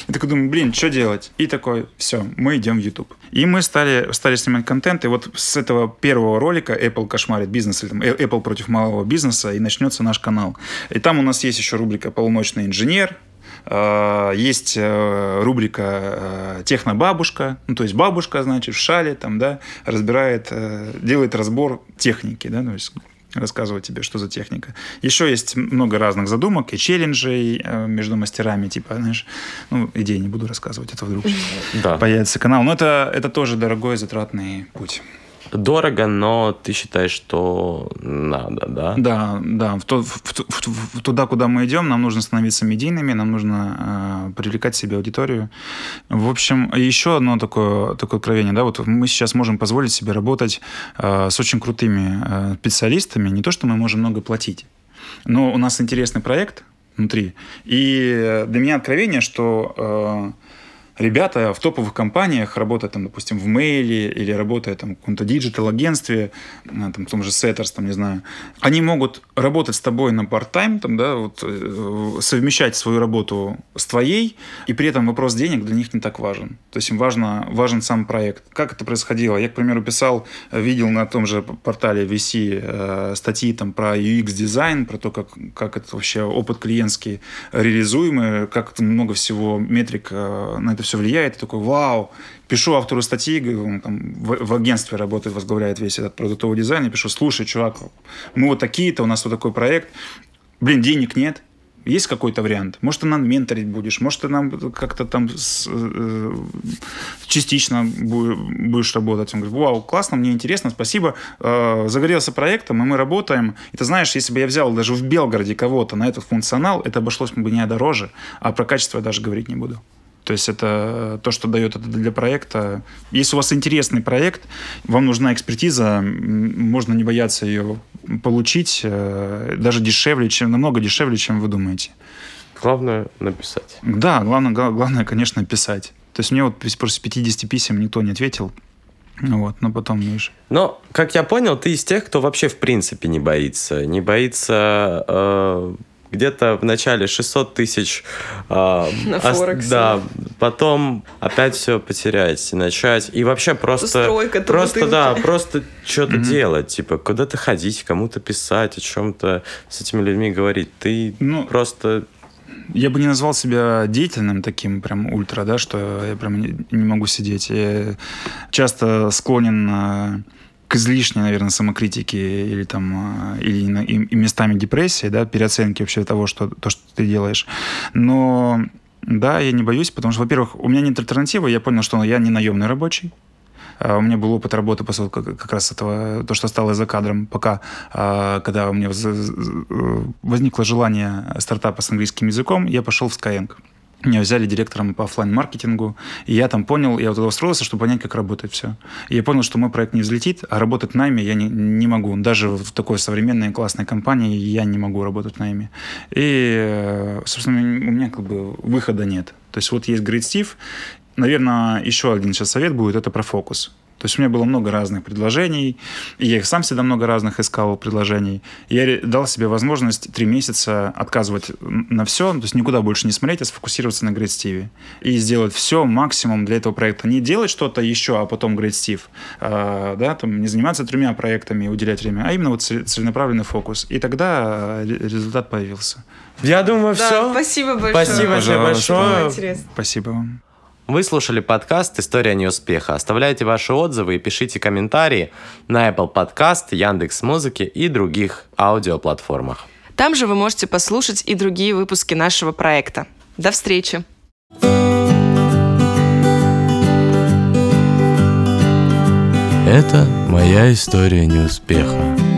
Я такой думаю, блин, что делать? И такой, все, мы идем в YouTube. И мы стали, стали снимать контент, и вот с этого первого ролика Apple кошмарит бизнес, или там Apple против малого бизнеса, и начнется наш канал. И там у нас есть еще рубрика «Полуночный инженер», Э, есть э, рубрика э, «Технобабушка», ну, то есть бабушка, значит, в шале, там, да, разбирает, делает разбор техники, да, то есть рассказывать тебе, что за техника. Еще есть много разных задумок и челленджей между мастерами, типа, знаешь, ну, идеи не буду рассказывать, это вдруг да. появится канал. Но это, это тоже дорогой затратный путь дорого, но ты считаешь, что надо, да? Да, да. В то, в, в, в, туда, куда мы идем, нам нужно становиться медийными, нам нужно э, привлекать себе аудиторию. В общем, еще одно такое, такое откровение, да, вот мы сейчас можем позволить себе работать э, с очень крутыми э, специалистами, не то, что мы можем много платить, но у нас интересный проект внутри. И для меня откровение, что э, ребята в топовых компаниях, работая там, допустим, в мейле или работая там в каком-то digital-агентстве, там, в том же Setters, там, не знаю, они могут работать с тобой на part-time, там, да, вот, э, совмещать свою работу с твоей, и при этом вопрос денег для них не так важен. То есть им важно, важен сам проект. Как это происходило? Я, к примеру, писал, видел на том же портале VC э, статьи там про UX-дизайн, про то, как, как это вообще опыт клиентский реализуемый, как много всего метрик э, на это все влияет, и такой, вау, пишу автору статьи, он там в, в агентстве работает, возглавляет весь этот продуктовый дизайн, и пишу, слушай, чувак, мы вот такие-то, у нас вот такой проект, блин, денег нет, есть какой-то вариант? Может, ты нам менторить будешь, может, ты нам как-то там с, э, частично будешь работать. Он говорит, вау, классно, мне интересно, спасибо. Э, загорелся проектом, и мы работаем. И ты знаешь, если бы я взял даже в Белгороде кого-то на этот функционал, это обошлось бы не дороже, а про качество я даже говорить не буду. То есть это то, что дает это для проекта. Если у вас интересный проект, вам нужна экспертиза, можно не бояться ее получить, э, даже дешевле, чем намного дешевле, чем вы думаете. Главное написать. Да, главное, главное, конечно, писать. То есть мне вот после 50 писем никто не ответил. Вот, но потом, видишь. Но, как я понял, ты из тех, кто вообще в принципе не боится. Не боится э, где-то в начале 600 тысяч. Э, На Форексе. Да, потом опять все потерять и начать. И вообще просто... Стройка, просто, да, [LAUGHS] просто что-то mm-hmm. делать. Типа, куда-то ходить, кому-то писать, о чем-то с этими людьми говорить. Ты ну, просто я бы не назвал себя деятельным таким прям ультра, да, что я прям не, не могу сидеть. Я часто склонен э, к излишней, наверное, самокритике или там а, или и, местами депрессии, да, переоценки вообще того, что то, что ты делаешь. Но да, я не боюсь, потому что, во-первых, у меня нет альтернативы. Я понял, что я не наемный рабочий. А, у меня был опыт работы после как раз этого, то, что стало за кадром, пока, а, когда у меня возникло желание стартапа с английским языком, я пошел в Skyeng. Меня взяли директором по офлайн маркетингу и я там понял, я вот туда устроился, чтобы понять, как работает все. И я понял, что мой проект не взлетит, а работать найме я не, не могу. Даже в такой современной классной компании я не могу работать найме. И, э, собственно, у меня как бы выхода нет. То есть вот есть Great Steve, Наверное, еще один сейчас совет будет, это про фокус. То есть у меня было много разных предложений, и я их сам всегда много разных искал предложений. И я дал себе возможность три месяца отказывать на все, то есть никуда больше не смотреть, а сфокусироваться на Great Steve. И сделать все максимум для этого проекта. Не делать что-то еще, а потом Great Steve. А, да, там, не заниматься тремя проектами и уделять время, а именно вот целенаправленный фокус. И тогда результат появился. Я думаю, да, все. Спасибо большое. Спасибо большое. Спасибо вам. Вы слушали подкаст «История неуспеха». Оставляйте ваши отзывы и пишите комментарии на Apple Podcast, Яндекс Музыки и других аудиоплатформах. Там же вы можете послушать и другие выпуски нашего проекта. До встречи! Это моя история неуспеха.